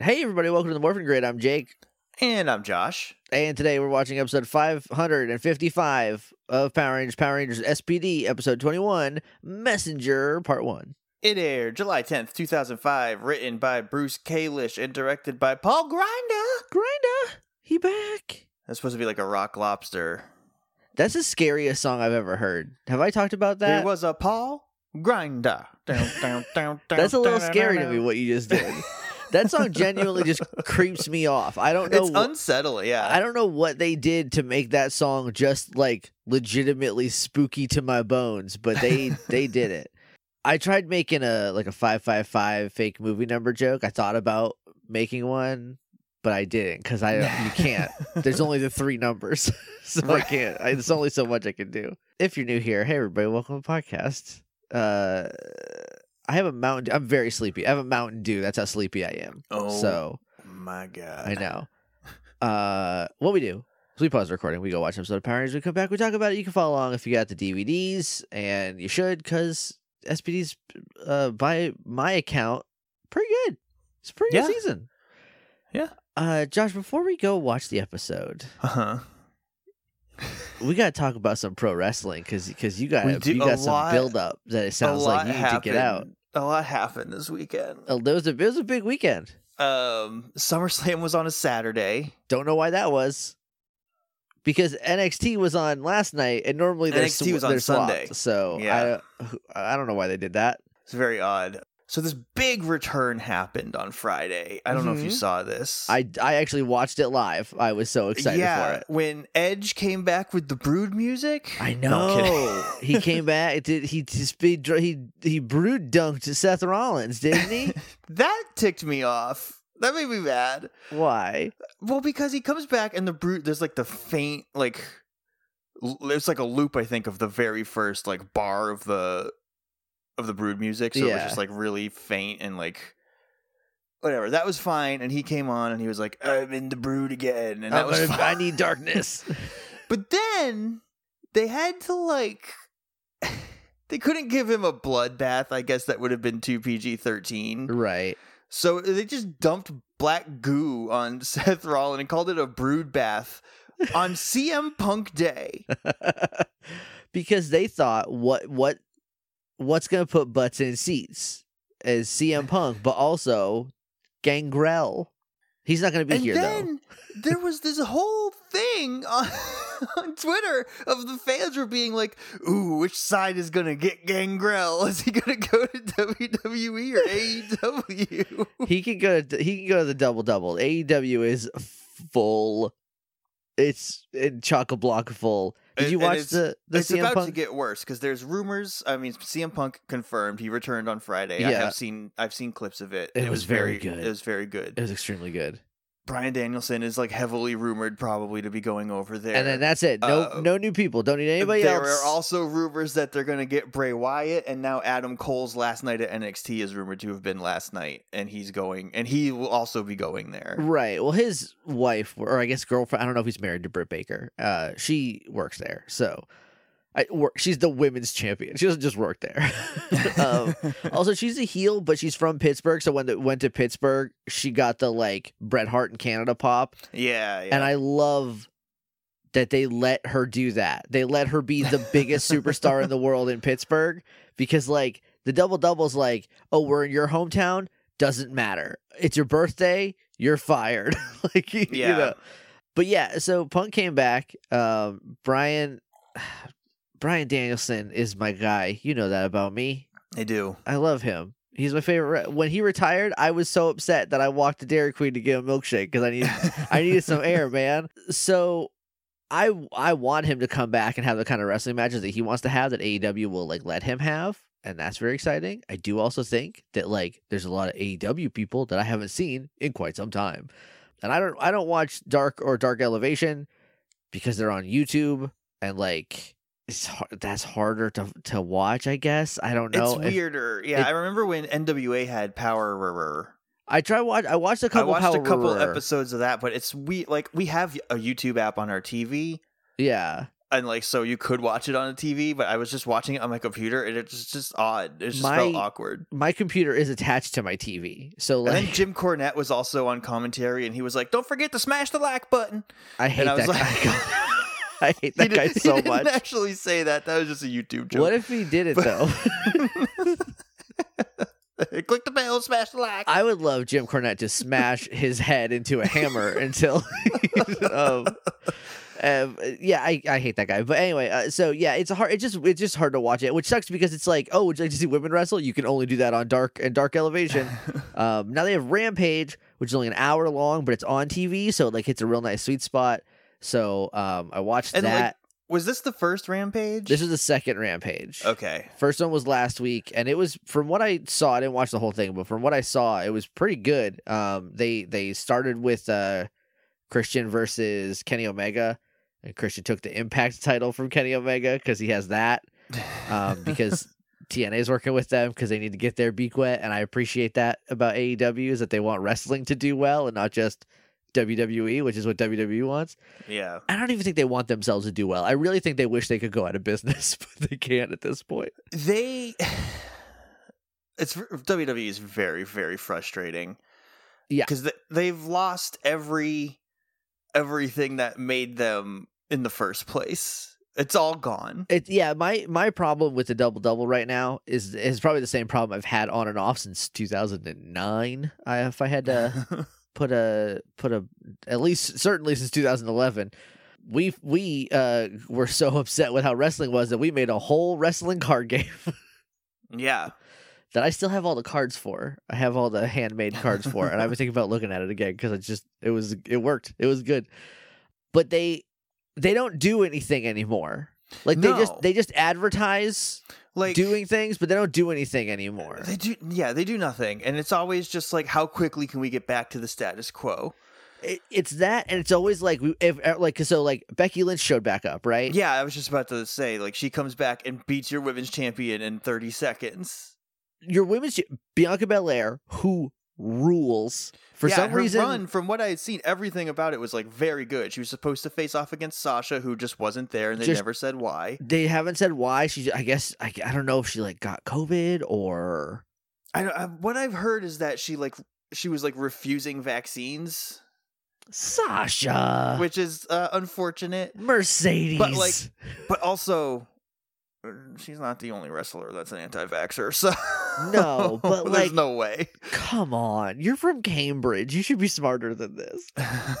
Hey, everybody, welcome to the Morphin Grid. I'm Jake. And I'm Josh. And today we're watching episode 555 of Power Rangers, Power Rangers SPD, episode 21, Messenger, part 1. It aired July 10th, 2005, written by Bruce Kalish and directed by Paul Grinder. Grinder, he back. That's supposed to be like a rock lobster. That's the scariest song I've ever heard. Have I talked about that? There was a Paul Grinder. That's a little scary to me what you just did. that song genuinely just creeps me off. I don't know It's wh- unsettling, yeah. I don't know what they did to make that song just like legitimately spooky to my bones, but they they did it. I tried making a like a 555 fake movie number joke. I thought about making one, but I didn't cuz I you can't. There's only the three numbers. so I can't. I, there's only so much I can do. If you're new here, hey everybody, welcome to the podcast. Uh I have a mountain. I'm very sleepy. I have a Mountain Dew. That's how sleepy I am. Oh, So, my God. I know. Uh, what we do is we pause the recording. We go watch an episode of Power Rangers. We come back. We talk about it. You can follow along if you got the DVDs, and you should because SPD's uh, by my account pretty good. It's a pretty Yeah. good season. Yeah. Uh, Josh, before we go watch the episode, Uh-huh. we got to talk about some pro wrestling because because you got you got some lot- build up that it sounds like you need happened. to get out. A lot happened this weekend. There was a it was a big weekend. Um, SummerSlam was on a Saturday. Don't know why that was. Because NXT was on last night, and normally NXT sw- was on they're swapped, Sunday. So Yeah. I, I don't know why they did that. It's very odd. So this big return happened on Friday. I don't know if you Mhm. saw this. I, I actually watched it live. I was so excited yeah, for it. when Edge came back with the Brood music. I know. I'm he came back. Did he he speed dr- he he brood dunked Seth Rollins, didn't he? that ticked me off. That made me mad. why? Well, because he comes back and the Brood, there's like the faint, like, there's like a loop, I think, of the very first like bar of the of the Brood music. So it was Yeah. just like really faint and like. Whatever, that was fine, and he came on and he was like, "I'm in the brood again," and that was fine. I need darkness. But then they had to like they couldn't give him a bloodbath. I guess that would have been too PG thirteen. right. So they just dumped black goo on Seth Rollins and called it a brood bath on CM Punk Day. because they thought what what what's gonna put butts in seats is CM Punk, but also Gangrel. He's not gonna be and here though. there was this whole thing on, on Twitter of the fans were being like, "Ooh, which side is gonna get Gangrel? Is he gonna go to WWE or AEW?" He can go to he can go to the double double. AEW is full. It's in chock a block full. Did you watch it's- the the it's CM about Punk? to get worse because there's rumors. I mean, CM Punk confirmed he returned on Friday. Yeah. I have seen I've seen clips of it. And it was very good. It was very good. it was extremely good. Bryan Danielson is like heavily rumored probably to be going over there. And then that's it. No Uh, no new people. Don't need anybody there else. There are also rumors that they're going to get Bray Wyatt, and now Adam Cole's last night at NXT is rumored to have been last night, and he's going, and he will also be going there. Right. Well, his wife, or I guess girlfriend, I don't know if he's married to Britt Baker. Uh, she works there, so I work. She's the women's champion. She doesn't just work there. um, also, she's a heel, but she's from Pittsburgh. So when they went to Pittsburgh, she got the like Bret Hart in Canada pop, Yeah, yeah. and I love that they let her do that. They let her be the biggest superstar in the world in Pittsburgh because like the double double's like, oh, we're in your hometown, doesn't matter. It's your birthday, you're fired. like you, you Yeah. know. But yeah, so Punk came back. Um, Bryan Bryan Danielson is my guy. You know that about me. I do. I love him. He's my favorite. When he retired, I was so upset that I walked to Dairy Queen to get a milkshake because I needed I needed some air, man. So I I want him to come back and have the kind of wrestling matches that he wants to have that AEW will like let him have, and that's very exciting. I do also think that like there's a lot of AEW people that I haven't seen in quite some time, and I don't I don't watch Dark or Dark Elevation because they're on YouTube and like it's hard, that's harder to to watch. I guess I don't know. it's if- weirder. Yeah, it- I remember when NWA had Power. I try watch. I watched a couple. I watched a couple episodes of that, but it's we like we have a YouTube app on our TV, Yeah, and like so you could watch it on a TV, but I was just watching it on my computer, and it's just odd. It just felt awkward. My computer is attached to my TV, so And like then Jim Cornette was also on commentary, and he was like, "Don't forget to smash the like button." I hate I that was guy. I hate that guy didn't- so he didn't much. actually say that. That was just a YouTube joke. What if he did it though? Click the bell, smash the like. I would love Jim Cornette to smash his head into a hammer until. um, um, yeah, I, I hate that guy. But anyway, uh, so yeah, it's hard. It just it's just hard to watch it, which sucks because it's like, oh, would you like to see women wrestle? You can only do that on dark and dark elevation. um, now they have Rampage, which is only an hour long, but it's on TV, so it like hits a real nice sweet spot. So um, I watched And, like, that. was this the first Rampage? this is the second Rampage. okay. First one was last week, and it was from what I saw. I didn't watch the whole thing, but from what I saw, it was pretty good. Um, they they started with uh, Christian versus Kenny Omega, and Christian took the Impact title from Kenny Omega because he has that. Um, because TNA is working with them because they need to get their beak wet, and I appreciate that about AEW is that they want wrestling to do well and not just WWE, which is what WWE wants. yeah. I don't even think they want themselves to do well. I really think they wish they could go out of business, but they can't at this point. They. It's WWE is very very frustrating. Yeah. because they've lost every everything that made them in the first place. It's all gone. It yeah, my my problem with the double double right now is is probably the same problem I've had on and off since 2009. I if I had to put a put a at least certainly since 2011. We we uh were so upset with how wrestling was that we made a whole wrestling card game yeah, that I still have all the cards for. I have all the handmade cards for, and I was thinking about looking at it again because it just it was it worked. It was good, but they they don't do anything anymore. Like they No. just they just advertise like doing things, but they don't do anything anymore. They do, yeah, they do nothing, and it's always just like, how quickly can we get back to the status quo? It, it's that, and it's always like if uh, like so like Becky Lynch showed back up, right? Yeah, I was just about to say, like, she comes back and beats your women's champion in thirty seconds. Your women's Bianca Belair, who rules for yeah, some reason. run, from what I had seen, everything about it was like very good. She was supposed to face off against Sasha, who just wasn't there, and they Just- never said why. They haven't said why. She, I guess, I, I don't know if she like got COVID or I, don't- I what I've heard is that she like she was like refusing vaccines, Sasha which is uh, unfortunate. Mercedes. But, like, But also, uh, she's not the only wrestler that's an anti-vaxer. So No, but, there's like- no way. come on, you're from Cambridge. You should be smarter than this.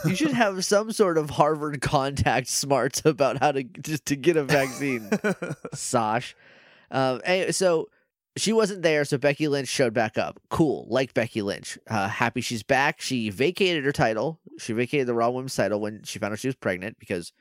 You should have some sort of Harvard contact smarts about how to just to get a vaccine. Sash. Um, anyway, so she wasn't there, so Becky Lynch showed back up. Cool, like Becky Lynch. Uh, happy she's back. She vacated her title. She vacated the Raw Women's title when she found out she was pregnant because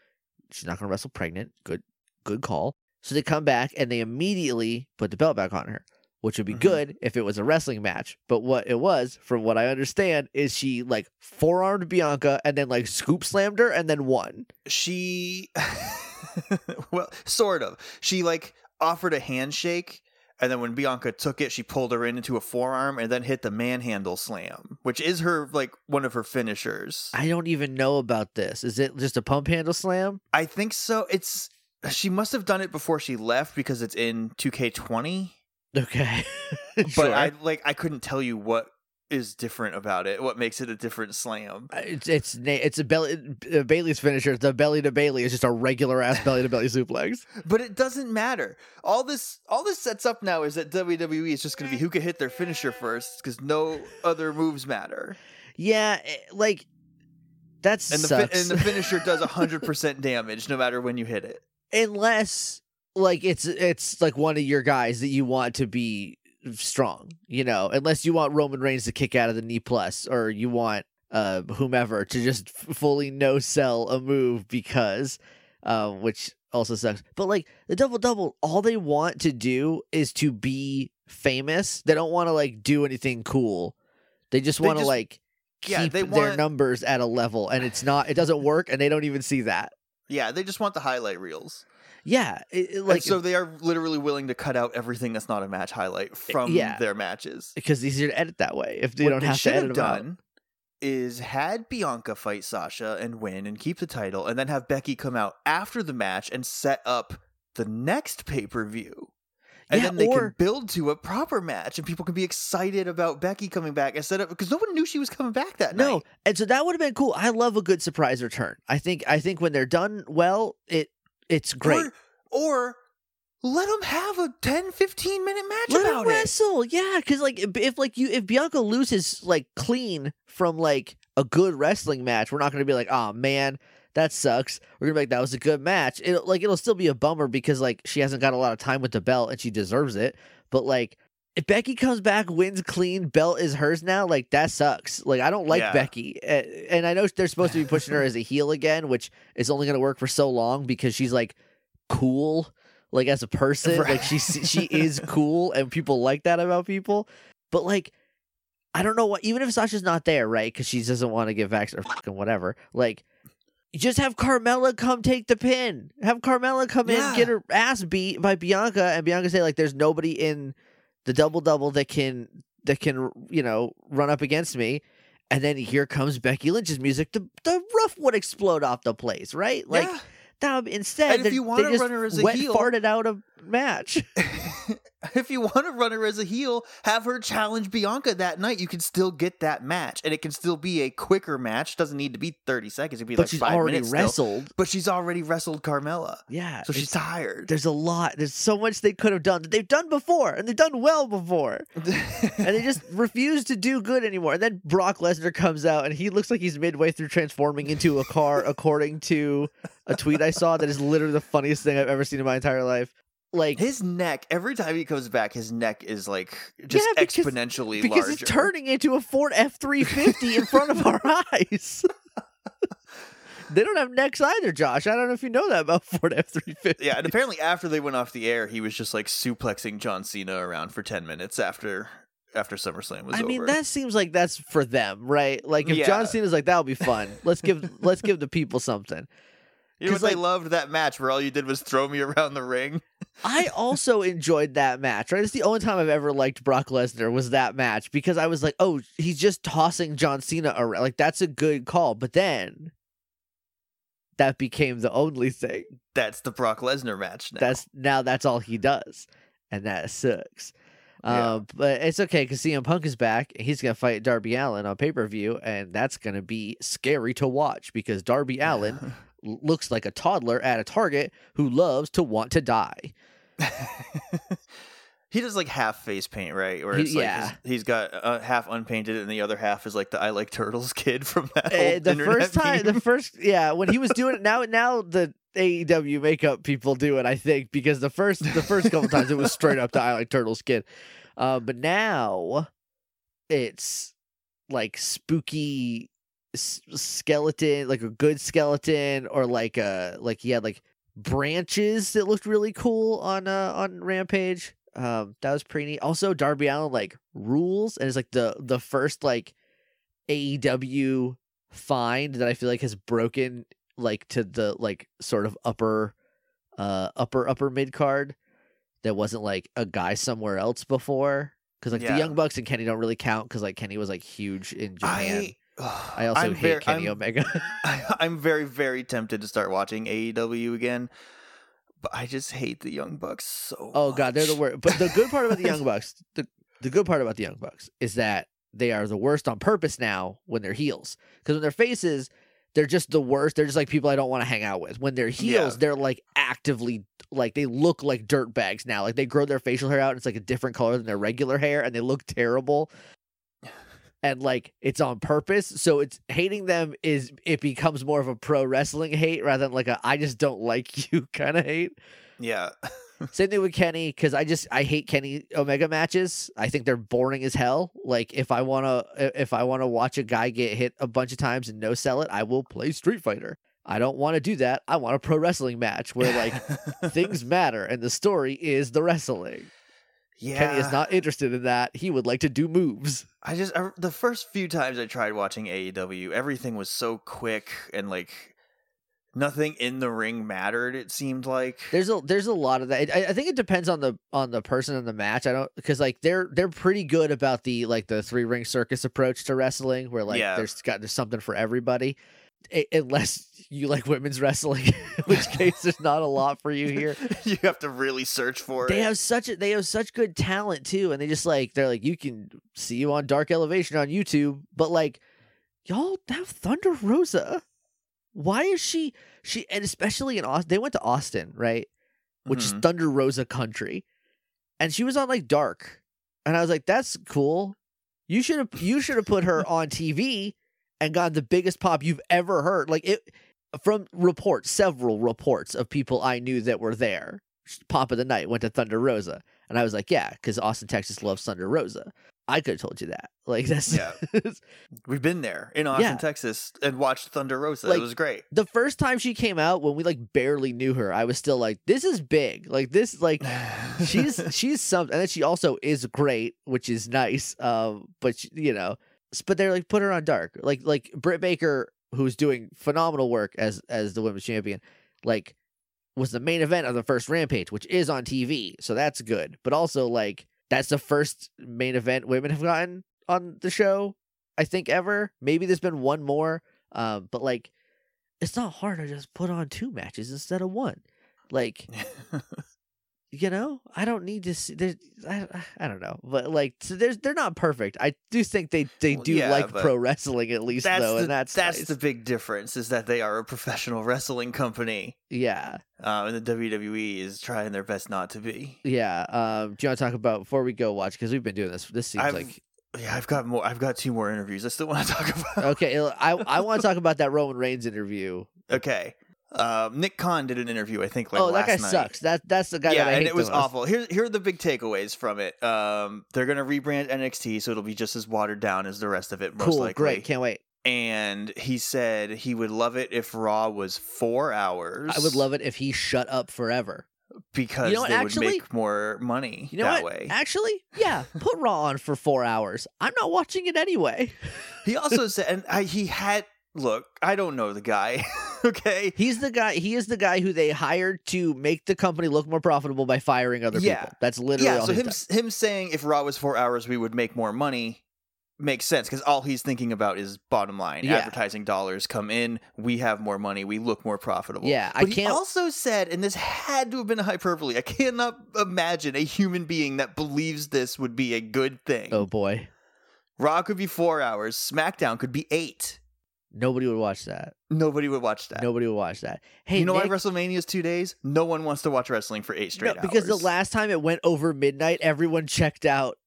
she's not going to wrestle pregnant. Good, good call. So they come back and they immediately put the belt back on her, which would be Mhm. good if it was a wrestling match. But what it was, from what I understand, is she like forearmed Bianca and then like scoop slammed her and then won. she well sort of she like offered a handshake and then when bianca took it she pulled her in into a forearm and then hit the manhandle slam which is her like one of her finishers I don't even know about this. Is it just a pump handle slam? i think so it's she must have done it before she left because it's in 2k20 Okay. but Sure. i like i couldn't tell you what is different about it what makes it a different slam Uh, It's it's it's a belly uh, Bayley's finisher. The belly to Bayley is just a regular ass belly to belly suplex. But it doesn't matter. All this all this sets up now is that WWE is just going to be who can hit their finisher first because no other moves matter. Yeah, eh, like that's And the fi- and the finisher does 100% damage no matter when you hit it. Unless like it's it's like one of your guys that you want to be strong, you know. Unless you want Roman Reigns to kick out of the knee plus, or you want uh whomever to just f- fully no sell a move because, um, which also sucks. But like the double double, all they want to do is to be famous. They don't want to like do anything cool. They just want to like yeah, keep they their numbers at a level, and it's not. It doesn't work, and they don't even see that. Yeah, they just want the highlight reels. Yeah, it, it, Like like so they are literally willing to cut out everything that's not a match highlight from yeah. their matches. because it's easier to edit that way if they What don't have to edit out. done is had Bianca fight Sasha and win and keep the title, and then have Becky come out after the match and set up the next pay per view. And Yeah, then they or- can build to a proper match, and people can be excited about Becky coming back instead of because no one knew she was coming back that No, night. and so that would have been cool. I love a good surprise return. I think I think when they're done well, it it's great. Or, or let them have a 10, 15 minute match Let about him it. wrestle, yeah. Because like if, like you if Bianca loses like clean from like a good wrestling match, we're not going to be like, oh man, that sucks. We're gonna be like, that was a good match. It like it'll still be a bummer because like she hasn't got a lot of time with the belt and she deserves it. But like if Becky comes back, wins clean, belt is hers now. Like that sucks. Like I don't like Yeah. Becky, and I know they're supposed to be pushing her as a heel again, which is only gonna work for so long because she's like cool, like as a person. Right. Like she's she is cool, and people like that about people. But like, I don't know what. Even if Sasha's not there, right? Because she doesn't want to get vaccinated or fucking whatever. Like. Just have Carmella come take the pin. Have Carmella come Yeah. in, get her ass beat by Bianca, and Bianca say like, "There's nobody in the double double that can that can you know run up against me." And then here comes Becky Lynch's music. The the roof would explode off the place, right? Like Yeah. that. Instead, And if you wanna they run her as a wet heel- farted out a match. if you want to run her as a heel, have her challenge Bianca that night. You can still get that match, and it can still be a quicker match. Doesn't need to be thirty seconds. It'd be but like she's five already minutes still. wrestled. But she's already wrestled Carmella, Yeah, so she's tired. there's a lot. There's so much they could have done that they've done before, and they've done well before. and they just refuse to do good anymore. And then Brock Lesnar comes out and he looks like he's midway through transforming into a car, according to a tweet I saw that is literally the funniest thing I've ever seen in my entire life. Like his neck every time he comes back, his neck is like just Yeah, because- exponentially because larger. it's turning into a Ford F three fifty in front of our eyes. they don't have necks either, Josh. I don't know if you know that about Ford F three fifty. Yeah, and apparently after they went off the air, he was just like suplexing John Cena around for ten minutes after after SummerSlam was over. I mean, over. that seems like that's for them, right? Like if Yeah. John Cena's like, that'll be fun. Let's give let's give the people something. you know 'cause, what they loved that match where all you did was throw me around the ring. I also enjoyed that match. Right, it's the only time I've ever liked Brock Lesnar was that match because I was like, oh, he's just tossing John Cena around. Like that's a good call. But then that became the only thing. That's the Brock Lesnar match now. That's now that's all he does, and that sucks. Yeah. Uh, but it's okay because CM Punk is back. and He's gonna fight Darby Allin on pay per view, and that's gonna be scary to watch because Darby Allin looks like a toddler at a Target who loves to want to die. he does like half face paint, right? Where He- it's like yeah. his- he's got uh, half unpainted, and the other half is like the I like turtles kid from that Uh, the first time, the first, yeah, when he was doing it, now, now the AEW makeup people do it, I think, because the first, the first couple times it was straight up the I like turtles kid, uh, but now it's like spooky skeleton, like a good skeleton, or like a like he had like branches that looked really cool on uh on Rampage. Um, that was pretty neat. Also, Darby Allin like rules, and it's like the the first like AEW find that I feel like has broken like to the like sort of upper uh upper upper mid card that wasn't like a guy somewhere else before because like Yeah. the Young Bucks and Kenny don't really count because like Kenny was like huge in Japan. I, I, also I'm hate very, Kenny I'm, Omega. I'm very, very tempted to start watching AEW again, but I just hate the Young Bucks so. oh god, they're the worst. But the good part about the Young Bucks, the the good part about the Young Bucks is that they are the worst on purpose now when they're heels. Because when they're faces, they're just the worst. They're just like people I don't want to hang out with. When they're heels, Yeah. they're like actively like they look like dirt bags now. Like they grow their facial hair out and it's like a different color than their regular hair and they look terrible. And like it's on purpose. So it's hating them is it becomes more of a pro wrestling hate rather than like a I just don't like you kind of hate. Yeah, Same thing with Kenny because I just I hate Kenny Omega matches. I think they're boring as hell. Like if I wanna if I wanna watch a guy get hit a bunch of times and no sell it, I will play Street Fighter. I don't want to do that. I want a pro wrestling match where like things matter and the story is the wrestling. Yeah. Kenny is not interested in that. He would like to do moves. I just I, the first few times I tried watching AEW, everything was so quick and like nothing in the ring mattered. It seemed like There's a there's a lot of that. I, I think it depends on the on the person in the match. I don't because like they're they're pretty good about the like the three ring circus approach to wrestling, where like Yeah. there's got there's something for everybody, unless you like women's wrestling, in which case there's not a lot for you here. you have to really search for They it. have such a they have such good talent too, and they just like they're like you can see you on Dark Elevation on YouTube, but like y'all have Thunder Rosa. Why is she she and especially in Austin? They went to Austin, right? Which is Mhm. Thunder Rosa country, and she was on like Dark, and I was like, that's cool. You should have you should have put her on TV and gotten the biggest pop you've ever heard. Like it from reports, several reports of people I knew that were there. Pop of the night went to Thunder Rosa, and I was like, yeah, because Austin, Texas loves Thunder Rosa. I could have told you that. Like that's Yeah. We've been there in Austin, Yeah. Texas, and watched Thunder Rosa. Like- it was great. the first time she came out when we like barely knew her. I was still like, this is big. Like this, like she's she's something and then she also is great which is nice um but she, you know but they're like put her on dark like like britt baker who's doing phenomenal work as as the women's champion like was the main event of the first rampage which is on tv so that's good but also like that's the first main event women have gotten on the show i think ever. Maybe there's been one more um but like it's not hard to just put on two matches instead of one. Like you know i don't need to see there's I, I don't know but like so there's they're not perfect i do think they they Well, do yeah, like pro wrestling at least that's though the, and that's that's nice. the big difference is that they are a professional wrestling company, yeah uh, and the WWE is trying their best not to be. yeah um do you want to talk about before we go watch because we've been doing this this seems I've- like Yeah, I've got more. I've got two more interviews. I still want to talk about. okay i i want to talk about that roman reigns interview Okay. Um, Nick Khan did an interview. I think like oh that guy night. sucks that that's the guy yeah, that I and it was awful. Here, here are the big takeaways from it. Um, they're gonna rebrand NXT, so it'll be just as watered down as the rest of it, most cool likely. great can't wait And he said he would love it if Raw was four hours. i would love it if he shut up forever because You know what, they actually- would make more money you know that what way. actually yeah put raw on for four hours i'm not watching it anyway He also said, and I, he had look. I don't know the guy. okay, He's the guy. He is the guy who they hired to make the company look more profitable by firing other Yeah. people. That's literally yeah. So him done. him saying if Raw was four hours, we would make more money. Makes sense because all he's thinking about is bottom line. Yeah. Advertising dollars come in, we have more money, we look more profitable. Yeah, I but he can't- also said, and this had to have been a hyperbole. I cannot imagine a human being that believes this would be a good thing. Oh boy, Raw could be four hours, SmackDown could be eight. Nobody would watch that. Nobody would watch that. Nobody would watch that. Hey, you know Nick, why WrestleMania is two days? No one wants to watch wrestling for eight straight no, because the last time it went over midnight, everyone checked out.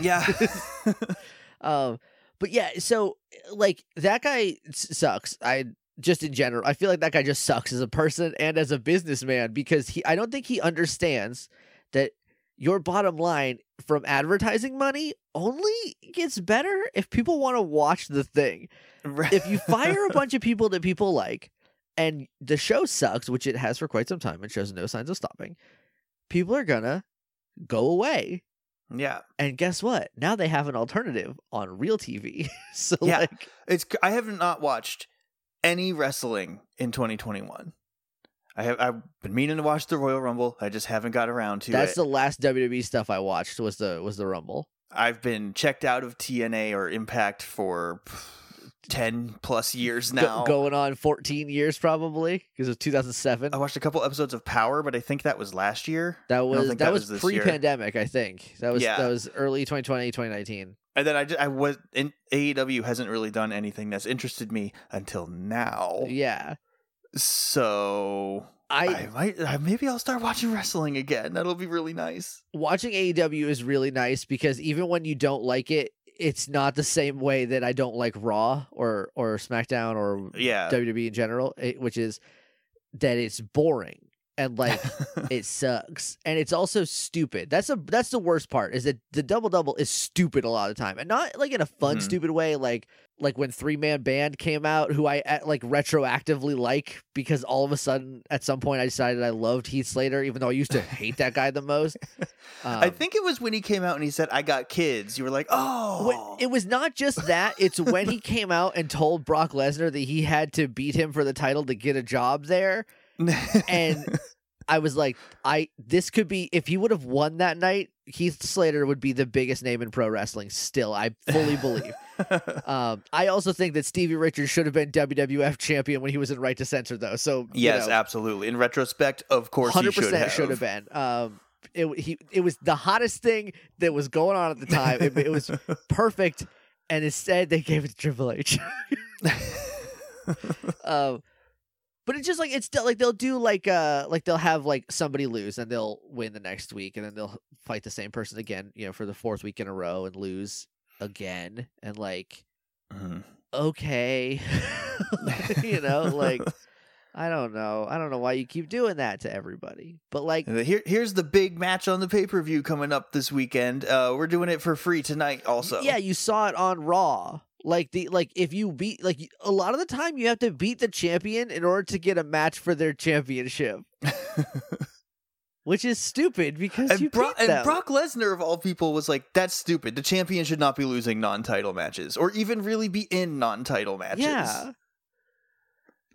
yeah. um, but yeah, so like that guy sucks. I just in general, I feel like that guy just sucks as a person and as a businessman because he. I don't think he understands that your bottom line from advertising money only gets better if people want to watch the thing. Right. If you fire a bunch of people that people like, and the show sucks, which it has for quite some time and shows no signs of stopping, people are gonna go away. yeah. And guess what? Now they have an alternative on real TV. so Yeah. like It's I have not watched any wrestling in 2021. I have I've been meaning to watch the Royal Rumble. I just haven't got around to it. that's it. the last WWE stuff I watched was the was the Rumble. I've been checked out of TNA or Impact for 10 plus years Go- now. going on 14 years probably because it was 2007. I watched a couple episodes of Power, but I think that was last year. that was that, that was, was pre-pandemic, I think. That was Yeah. that was early 2020, 2019. And then I, just, I was in AEW hasn't really done anything that's interested me until now. Yeah. So I, I might I, maybe I'll start watching wrestling again. That'll be really nice. watching AEW is really nice because even when you don't like it, it's not the same way that I don't like Raw or or SmackDown or Yeah. WWE in general, which is that it's boring and like it sucks and it's also stupid that's a that's the worst part is that the double double is stupid a lot of the time and not like in a fun Mhm. stupid way like like when three man band came out who i like retroactively like because all of a sudden at some point i decided i loved heath slater even though i used to hate that guy the most um, I think it was when he came out and he said, "I got kids." You were like, "Oh, Wh- It was not just that. It's when he came out and told Brock Lesnar that he had to beat him for the title to get a job there. And I was like, I this could be if he would have won that night, Heath Slater would be the biggest name in pro wrestling. Still, I fully believe. Um, I also think that Stevie Richards should have been WWF champion when he was in Right to Censor, though. So yes, know, absolutely. In retrospect, of course, he hundred should percent have. should have been. Um, it he it was the hottest thing that was going on at the time. It, it was perfect, and instead they gave it to Triple H. um, but it's just like it's like they'll do like uh like they'll have like somebody lose and they'll win the next week and then they'll fight the same person again, you know, for the fourth week in a row and lose again and like Mhm. okay, you know, like. I don't know. I don't know why you keep doing that to everybody. But like Here, here's the big match on the pay per view coming up this weekend. Uh, we're doing it for free tonight. Also, Yeah, you saw it on Raw. Like the like if you beat like a lot of the time you have to beat the champion in order to get a match for their championship, which is stupid because you and, Bro- beat and. Brock Lesnar of all people was like, "That's stupid. The champion should not be losing non-title matches, or even really be in non-title matches." yeah.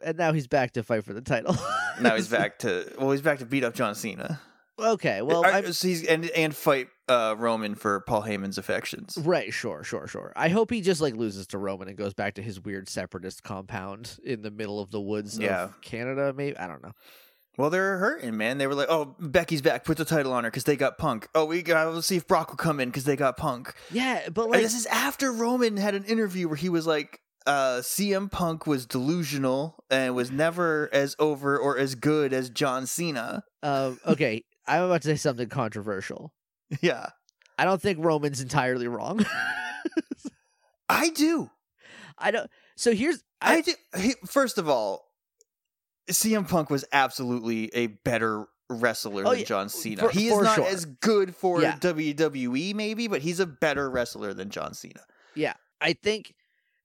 And now he's back to fight for the title. Now he's back to well, he's back to beat up John Cena. okay, well, I'm, so he's and and fight uh, Roman for Paul Heyman's affections. right, sure, sure, sure. I hope he just like loses to Roman and goes back to his weird separatist compound in the middle of the woods Yeah. of Canada. Maybe I don't know. Well, they're hurting, man. They were like, "Oh, Becky's back. Put the title on her because they got Punk. Oh, we got. Let's see if Brock will come in because they got Punk." Yeah, but And this is after Roman had an interview where he was like, uh, "CM Punk was delusional and was never as over or as good as John Cena." um, okay, I'm about to say something controversial. Yeah, I don't think Roman's entirely wrong. I do. I don't. So here's I, I, do. He, first of all, CM Punk was absolutely a better wrestler Oh, than yeah, John Cena. for- he is not sure. as good for Yeah. WWE, maybe, but he's a better wrestler than John Cena. Yeah. I think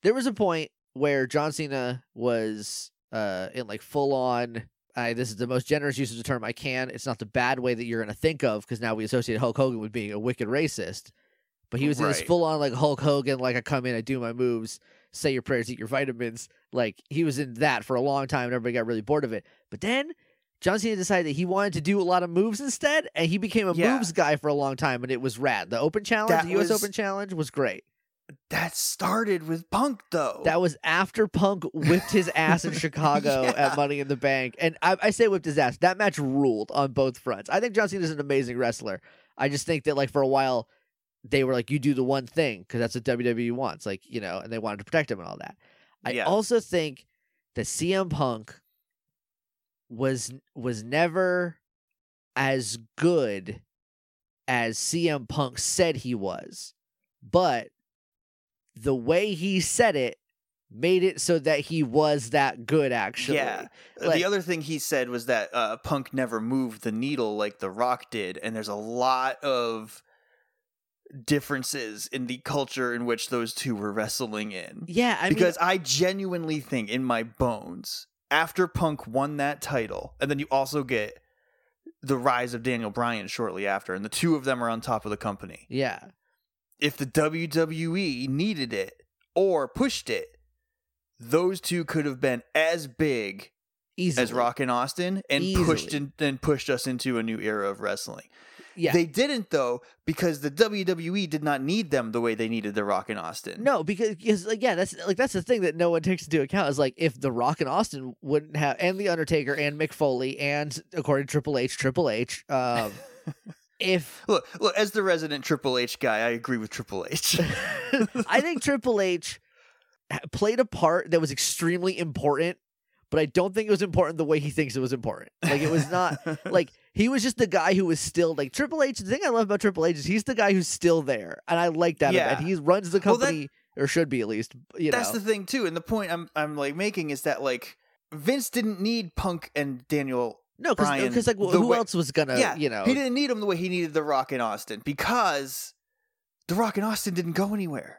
there was a point where John Cena was uh in like full on. I, this is the most generous use of the term I can. It's not the bad way that you're going to think of because now we associate Hulk Hogan with being a wicked racist. But he was in this full on like Hulk Hogan, like I come in, I do my moves, say your prayers, eat your vitamins. Like he was in that for a long time, and everybody got really bored of it. But then John Cena decided that he wanted to do a lot of moves instead, and he became a Yeah. moves guy for a long time, and it was rad. The Open Challenge, That the U.S. was- Open Challenge, was great. That started with Punk, though. That was after Punk whipped his ass in Chicago Yeah. at Money in the Bank, and I, I say whipped his ass. That match ruled on both fronts. I think John Cena is an amazing wrestler. I just think that like for a while they were like, you do the one thing because that's what WWE wants, like you know, and they wanted to protect him and all that. I Yeah. also think that CM Punk was was never as good as CM Punk said he was, but the way he said it made it so that he was that good. Actually, Yeah. Like- the other thing he said was that uh, Punk never moved the needle like The Rock did, and there's a lot of differences in the culture in which those two were wrestling in. yeah. I because I genuinely think in my bones, after Punk won that title, and then you also get the rise of Daniel Bryan shortly after, and the two of them are on top of the company. yeah, If the WWE needed it or pushed it, those two could have been as big easily. as Rock and Austin and pushed in, and pushed us into a new era of wrestling. Yeah. They didn't though because the WWE did not need them the way they needed the Rock and Austin. No, because, because like yeah, that's like that's the thing that no one takes into account is like if The Rock and Austin wouldn't have and The Undertaker and Mick Foley and according to Triple H, Triple H, um, if Look, look, as the resident Triple H guy, I agree with Triple H. I think Triple H played a part that was extremely important, but I don't think it was important the way he thinks it was important. Like it was not like he was just the guy who was still like Triple H. The thing I love about Triple H is he's the guy who's still there, and I like that. Yeah. And he runs the Well, that- company, or should be at least. You That's know, the thing too, and the point I'm I'm like making is that like Vince didn't need Punk and Daniel No, because like wh- who way- else was gonna yeah, you know he didn't need him the way he needed The Rock in Austin because The Rock in Austin didn't go anywhere.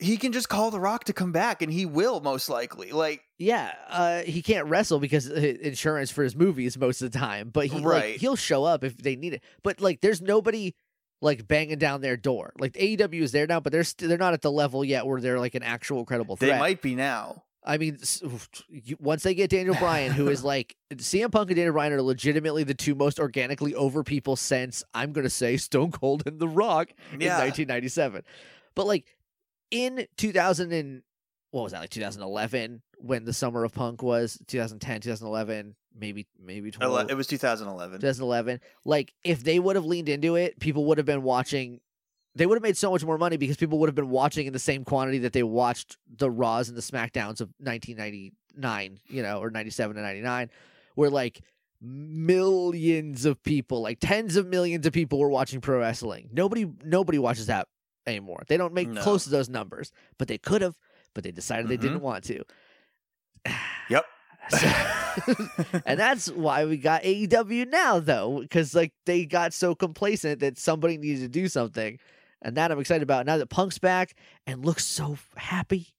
He can just call The Rock to come back, and he will most likely. Like, Yeah, uh, he can't wrestle because insurance for his movies most of the time. But he Right. like he'll show up if they need it. But like, there's nobody like banging down their door. Like AEW is there now, but they're st- they're not at the level yet where they're like an actual credible threat. they might be now. I mean, once they get Daniel Bryan, who is like CM Punk and Daniel Bryan are legitimately the two most organically over people since I'm gonna say Stone Cold and The Rock in 1997. But like in 2000 and what was that like 2011 when the summer of punk was 2010 2011 maybe maybe 12 It was 2011. 2011 like if they would have leaned into it people would have been watching they would have made so much more money because people would have been watching in the same quantity that they watched the raws and the smackdowns of 1999 you know or 97 to 99 where like millions of people like tens of millions of people were watching pro wrestling nobody nobody watches that anymore they don't make No. close to those numbers but they could have but they decided they Mhm. didn't want to Yep. So- and that's why we got AEW now, though, because like they got so complacent that somebody needed to do something, and that I'm excited about. Now that Punk's back and looks so happy,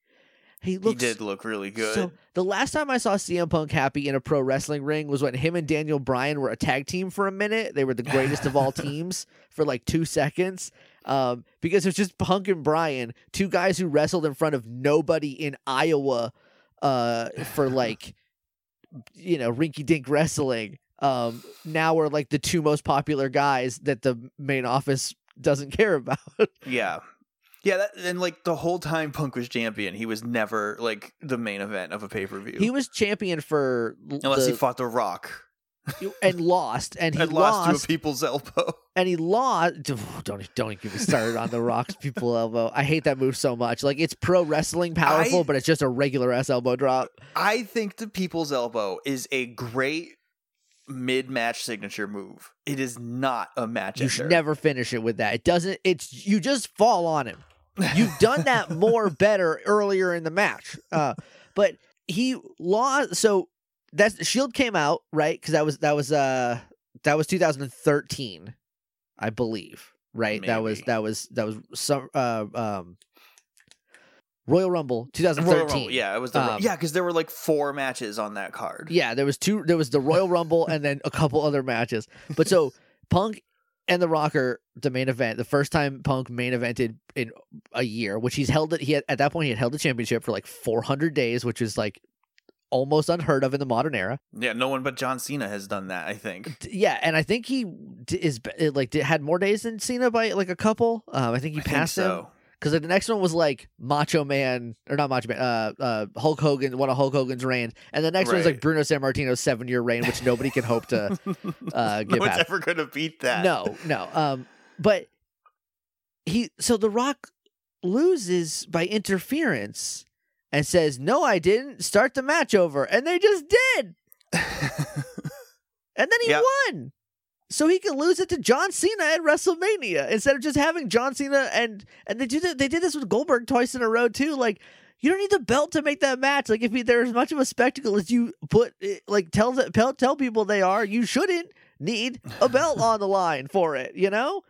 he he did look really good. So the last time I saw CM Punk happy in a pro wrestling ring was when him and Daniel Bryan were a tag team for a minute. They were the greatest of all teams for like two seconds. Um, because it was just Punk and Bryan, two guys who wrestled in front of nobody in Iowa, uh, for like, you know, rinky dink wrestling. Um, now we're like the two most popular guys that the main office doesn't care about. yeah. Yeah, that, and like the whole time Punk was champion, he was never like the main event of a pay per view. he was champion for Unless the- he fought The Rock and lost, and he and lost, lost to a people's elbow. and he lost. Don't don't even get me started on the rocks people elbow. I hate that move so much. Like it's pro wrestling powerful, I- but it's just a regular ass elbow drop. I think the people's elbow is a great mid match signature move. It is not a match. You should never finish it with that. It doesn't. It's you just fall on him. You've done that more better earlier in the match. Uh, but he lost. So that's Shield came out right because that was that was uh that was 2013, I believe. Right. That was that was that was some uh um. Royal Rumble 2013. Royal Rumble, Yeah, it was the Um, yeah because there were like four matches on that card. Yeah, there was two. There was the Royal Rumble and then a couple other matches. But so Punk and the Rocker, the main event, the first time Punk main evented in a year, which he's held it. He had, at that point he had held the championship for like 400 days, which is like almost unheard of in the modern era. Yeah, no one but John Cena has done that. I think. Yeah, and I think he is like had more days than Cena by like a couple. Um, I think he I think passed him so. Because like, the next one was like Macho Man or not Macho Man, uh, uh, Hulk Hogan, one of Hulk Hogan's reigns, and the next one was like Bruno Sammartino's seven year reign, which nobody can hope to uh, no get one's past. ever gonna beat that. No, no. Um, but he so The Rock loses by interference and says, "No, I didn't. Start the match over," and they just did, and then he Yep. won. So he can lose it to John Cena at WrestleMania instead of just having John Cena and and they did it, they did this with Goldberg twice in a row too. Like you don't need the belt to make that match. Like if as much of a spectacle as you put, eh, like tell the tell, tell people they are, you shouldn't need a belt on the line for it. You know,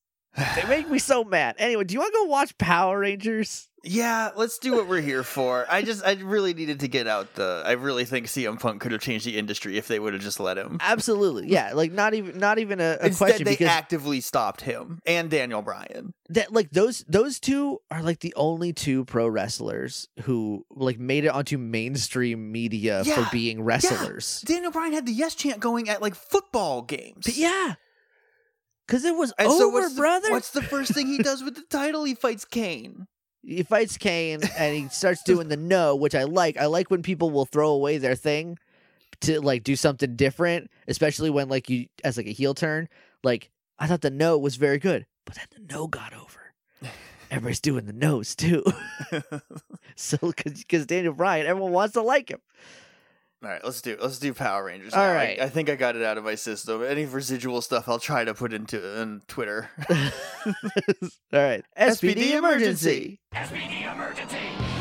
they make me so mad. Anyway, do you want to go watch Power Rangers? Yeah, let's do what we're here for. I just, I really needed to get out the. I really think CM Punk could have changed the industry if they would have just let him. Absolutely, yeah. Like not even not even a, a Instead, question they because actively stopped him and Daniel Bryan. that like those those two are like the only two pro wrestlers who like made it onto mainstream media Yeah, for being wrestlers. Daniel Bryan had the yes chant going at like football games. But yeah. Cause it was And over, so what's the, brother. what's the first thing he does with the title? He fights Kane. He fights Kane and he starts doing the no, which I like. I like when people will throw away their thing to like do something different, especially when like you as like a heel turn. Like I thought the no was very good, but then the no got over. Everybody's doing the nose too. so because Daniel Bryan, everyone wants to like him. All right, let's do let's do Power Rangers. All now. I- right. I, think I got it out of my system. Any residual stuff, I'll try to put into in Twitter. All right. SPD, emergency. SPD emergency. emergency.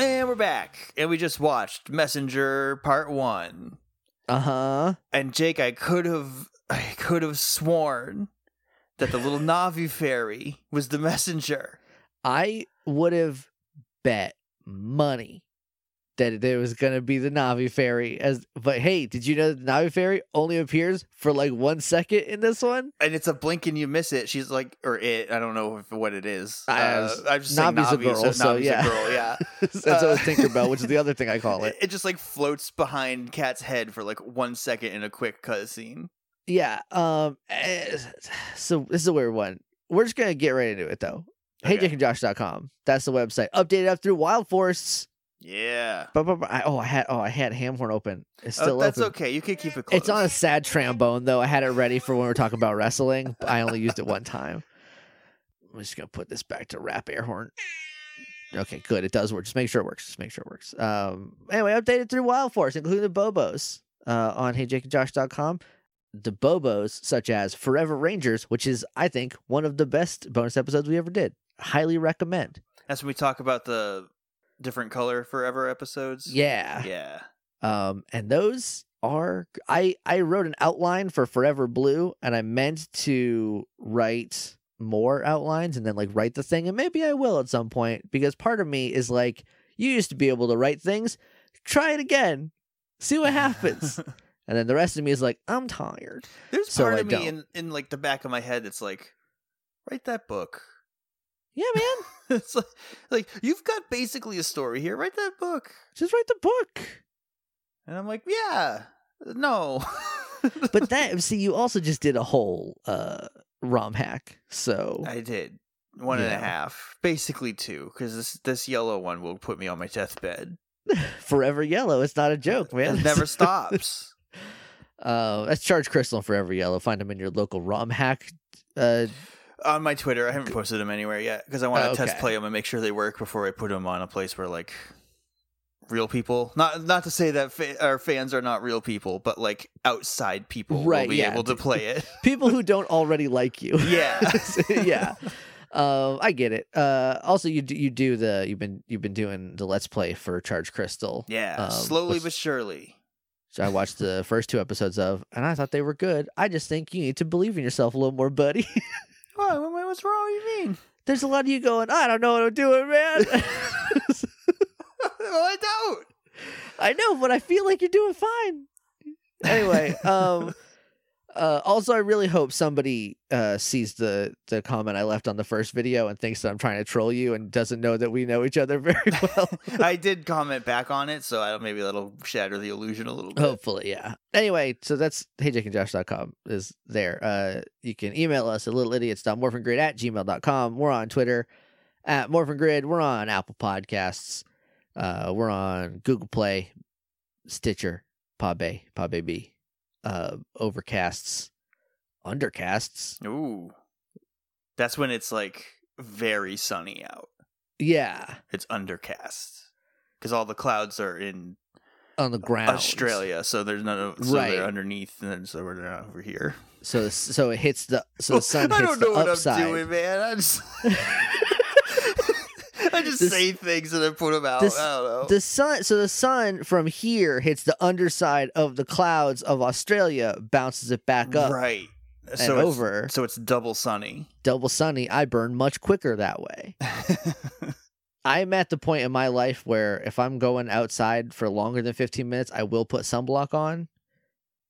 And we're back, and we just watched Messenger Part One. Uh huh. And Jake, I could have, I could have sworn that the little Navi fairy was the messenger. I would have bet money that there was gonna be the Navi fairy as but hey, did you know the Navi fairy only appears for like one second in this one? And it's a blink and you miss it. She's like, or it. I don't know if, what it is. I- Uh, I'm just Navi's a Navi, girl, so, so Navi's yeah. a girl. Yeah. That's always Tinkerbell, which is the other thing I call it, it. it just like floats behind Cat's head for like one second in a quick cutscene. Yeah. Um eh, so this is a weird one. We're just gonna get right into it though. Okay. HeyJakeandJosh.com. That's the website. Updated up through Wild Force. Yeah. But, but, but I, oh, I had oh I had Hamhorn open. It's Oh, still that's open. okay. You can keep it close. It's on a sad trombone though. I had it ready for when we are talking about wrestling. But I only used it one time. I'm just gonna put this back to rap air horn. Okay, good. It does work. Just make sure it works. Just make sure it works. Um. Anyway, updated through Wild Force, including the Bobos, uh, on HeyJakeandJosh.com. The Bobos, such as Forever Rangers, which is I think one of the best bonus episodes we ever did. Highly recommend. That's when we talk about the different color forever episodes. Yeah. Yeah. um and those are i i wrote an outline for forever blue and i meant to write more outlines and then like write the thing and maybe i will at some point because part of me is like you used to be able to write things try it again see what happens and then the rest of me is like i'm tired There's So part I of me don't. in, in like the back of my head that's like, write that book. Yeah man it's like, like you've got basically a story here. Write that book. just write the book And I'm like, yeah, no. but that see you also just did a whole uh rom hack so I did one and a half, basically two, because this this yellow one will put me on my deathbed. forever yellow it's not a joke man It never stops. Uh, that's Charge Crystal and Forever Yellow. Find them in your local ROM hack. Uh, on my Twitter, I haven't posted them anywhere yet because I want to Oh, test play them and make sure they work before I put them on a place where like real people. Not not to say that fa- our fans are not real people, but like outside people Right, will be yeah. able to play it. people who don't already like you. Yeah. yeah. Um, I get it. Uh, also, you do, you do the you've been you've been doing the let's play for Charge Crystal. Yeah, Um, slowly which- but surely. So I watched the first two episodes of, and I thought they were good. I just think you need to believe in yourself a little more, buddy. What? What- What's wrong? What do you mean? There's a lot of you going. I don't know what I'm doing, man. well, I don't. I know, but I feel like you're doing fine. Anyway, um uh also I really hope somebody uh sees the the comment I left on the first video and thinks that I'm trying to troll you and doesn't know that we know each other very well. I did comment back on it, so I don't, maybe that'll shatter the illusion a little bit. Hopefully, yeah. Anyway, so that's heyjakeandjosh.com is there. Uh you can email us at littleidiots.morphingrid at gmail.com. We're on Twitter at morphingrid. We're on Apple Podcasts. Uh we're on Google Play, Stitcher, Podbay, Podbay uh overcasts, undercasts. Ooh, that's when it's like very sunny out. Yeah. It's undercast because all the clouds are in On the ground. Australia, so there's none of so Right. they're underneath, and then so we're not over here. So so it hits the so the sun I hits don't know what upside. I'm doing, man. I just, I just This- say things and then put them out. this- I don't know. The sun, so the sun from here hits the underside of the clouds of Australia, bounces it back up right. and So it's, over. so it's double sunny. Double sunny, I burn much quicker that way. I'm at the point in my life where if I'm going outside for longer than 15 minutes, I will put sunblock on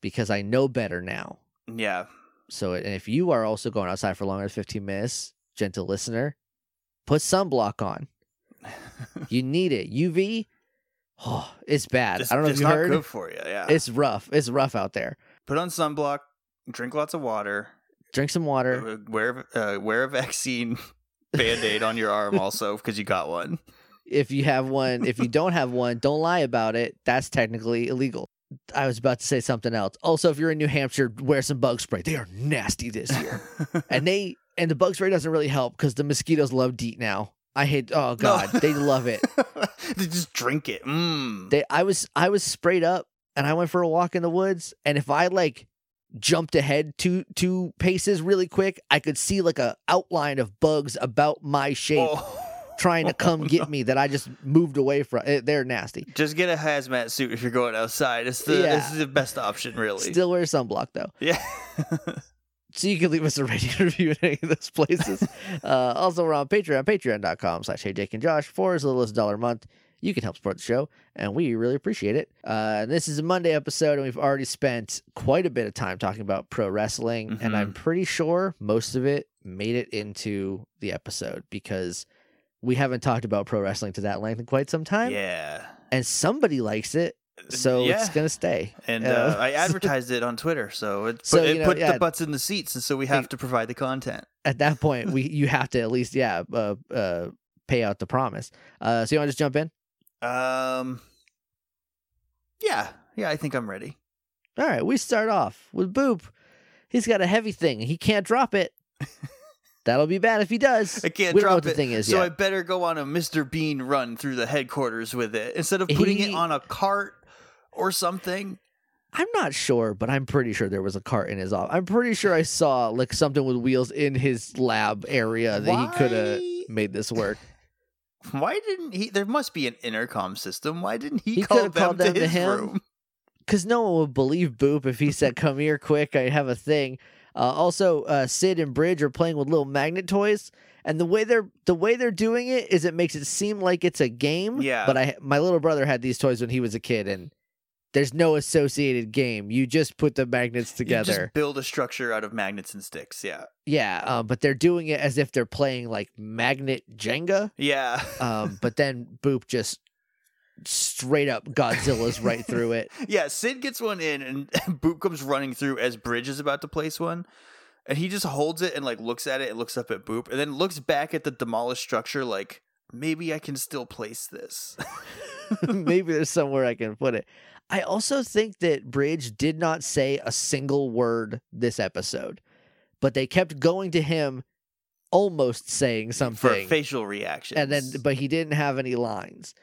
because I know better now. yeah. So, and if you are also going outside for longer than 15 minutes, gentle listener, put sunblock on. You need it. UV, oh, it's bad. It's, I don't know if you heard. It's not good for you. Yeah. It's rough. It's rough out there. put on sunblock. Drink lots of water. Drink some water. uh, Wear uh, wear a vaccine band aid on your arm also because you got one. If you have one, if you don't have one, don't lie about it. That's technically illegal. I was about to say something else. Also, if you're in New Hampshire, wear some bug spray. They are nasty this year. and they and the bug spray doesn't really help because the mosquitoes love DEET now. I hate oh god, they love it. they just drink it. Mm. They I was I was sprayed up and I went for a walk in the woods and if I like jumped ahead two two paces really quick, I could see like a outline of bugs about my shape Oh. trying to come get me that I just moved away from. Eh, They're nasty. Just get a hazmat suit if you're going outside. It's the Yeah. it's the best option, really. Still wear sunblock though. yeah. So you can leave us a rating review in any of those places. uh, also, we're on Patreon, patreon.com slash hey Jake and Josh for as little as a dollar a month. You can help support the show, and we really appreciate it. Uh, and this is a Monday episode, and we've already spent quite a bit of time talking about pro wrestling, and Mhm. I'm pretty sure most of it made it into the episode because we haven't talked about pro wrestling to that length in quite some time. yeah. And somebody likes it, so yeah. it's gonna stay. And Uh, uh, I advertised it on Twitter, so it put, So, it you know, put yeah. the butts in the seats, and so we have to provide the content. at that point we you have to at least yeah uh, uh pay out the promise uh so you want to just jump in Um. Yeah, yeah, I think I'm ready. all right we start off with boop he's got a heavy thing he can't drop it that'll be bad if he does I can't we drop what the it, thing is so I better go on a Mr. Bean run through the headquarters with it instead of putting He- it on a cart or something. i'm not sure but i'm pretty sure there was a cart in his office i'm pretty sure i saw like something with wheels in his lab area that he could have Why- made this work Why didn't he? There must be an intercom system. Why didn't he, He call them, called to them to his him. room? because no one would believe Boop if he said, "Come here, quick! I have a thing." Uh, also, uh, Sid and Bridge are playing with little magnet toys, and the way they're the way they're doing it is it makes it seem like it's a game. Yeah. But I my little brother had these toys when he was a kid, and there's no associated game. You just put the magnets You together. just build a structure out of magnets and sticks. Yeah, Yeah, um, but they're doing it as if they're playing like magnet Jenga. yeah, Um, but then Boop just straight up Godzilla's right through it. yeah. Sid gets one in, and Boot comes running through as Bridge is about to place one. And he just holds it and like looks at it and looks up at Boop and then looks back at the demolished structure like maybe I can still place this. Maybe there's somewhere I can put it. I also think that Bridge did not say a single word this episode, but they kept going to him almost saying something for facial reactions. and then but he didn't have any lines.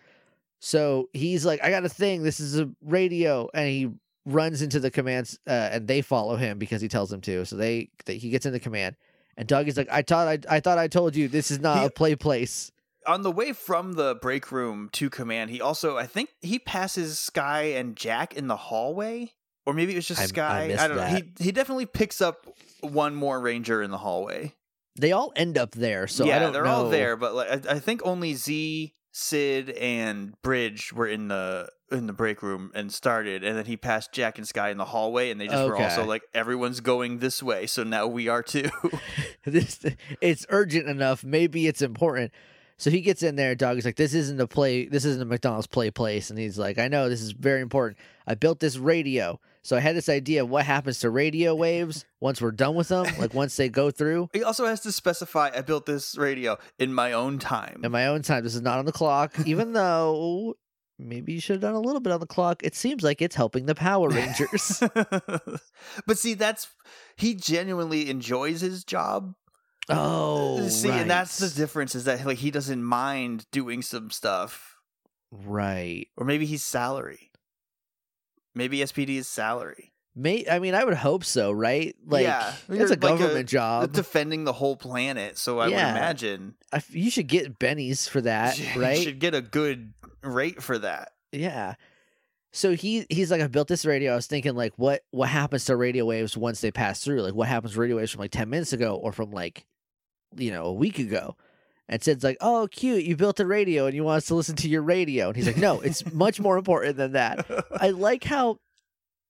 So he's like, I got a thing. This is a radio, and he runs into the commands, uh, and they follow him because he tells them to. So they, they he gets in the command, and Doug is like, I thought I, I thought I told you this is not He- a play place. On the way from the break room to command, he also I think he passes Sky and Jack in the hallway, or maybe it was just I- I Sky. don't know. He he definitely picks up one more ranger in the hallway. They all end up there, so yeah, I don't they're know. all there, but like, I, I think only Z, Sid, and Bridge were in the in the break room and started, and then he passed Jack and Sky in the hallway, and they just were also like, everyone's going this way, so now we are too. this it's urgent enough. Maybe it's important. So he gets in there. Doug is like, "This isn't a play. This isn't a McDonald's play place." And he's like, "I know this is very important. I built this radio, so I had this idea of what happens to radio waves once we're done with them, like once they go through." he also has to specify, I built this radio in my own time. In my own time, this is not on the clock, even though maybe you should have done a little bit on the clock. It seems like it's helping the Power Rangers. but see, that's he genuinely enjoys his job. Oh, see, and that's the difference is that like he doesn't mind doing some stuff, right. or maybe he's salary. Maybe SPD is salary. May I mean, I would hope so, right? Like, Yeah, it's a like a- government job. defending the whole planet. So I Yeah. would imagine I you should get bennies for that, you right? You should get a good rate for that. Yeah. So he he's like, I built this radio. I was thinking like, what what happens to radio waves once they pass through? Like, what happens to radio waves from like ten minutes ago or from like, you know, a week ago? And Sid's like, oh, cute, you built a radio and you want us to listen to your radio. And he's like, no, it's much more important than that. I like how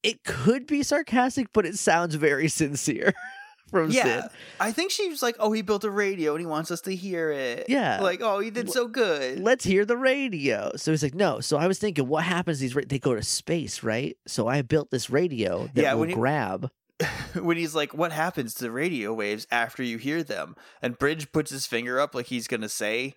it could be sarcastic, but it sounds very sincere from yeah, Sid. I think she's like, "Oh, he built a radio and he wants us to hear it." Yeah. like, "Oh, he did so good." Let's hear the radio. So he's like, no. So I was thinking, what happens? These ra- they go to space, right? So I built this radio that Yeah, will you- grab. when he's like, "What happens to radio waves after you hear them?" and Bridge puts his finger up like he's gonna say,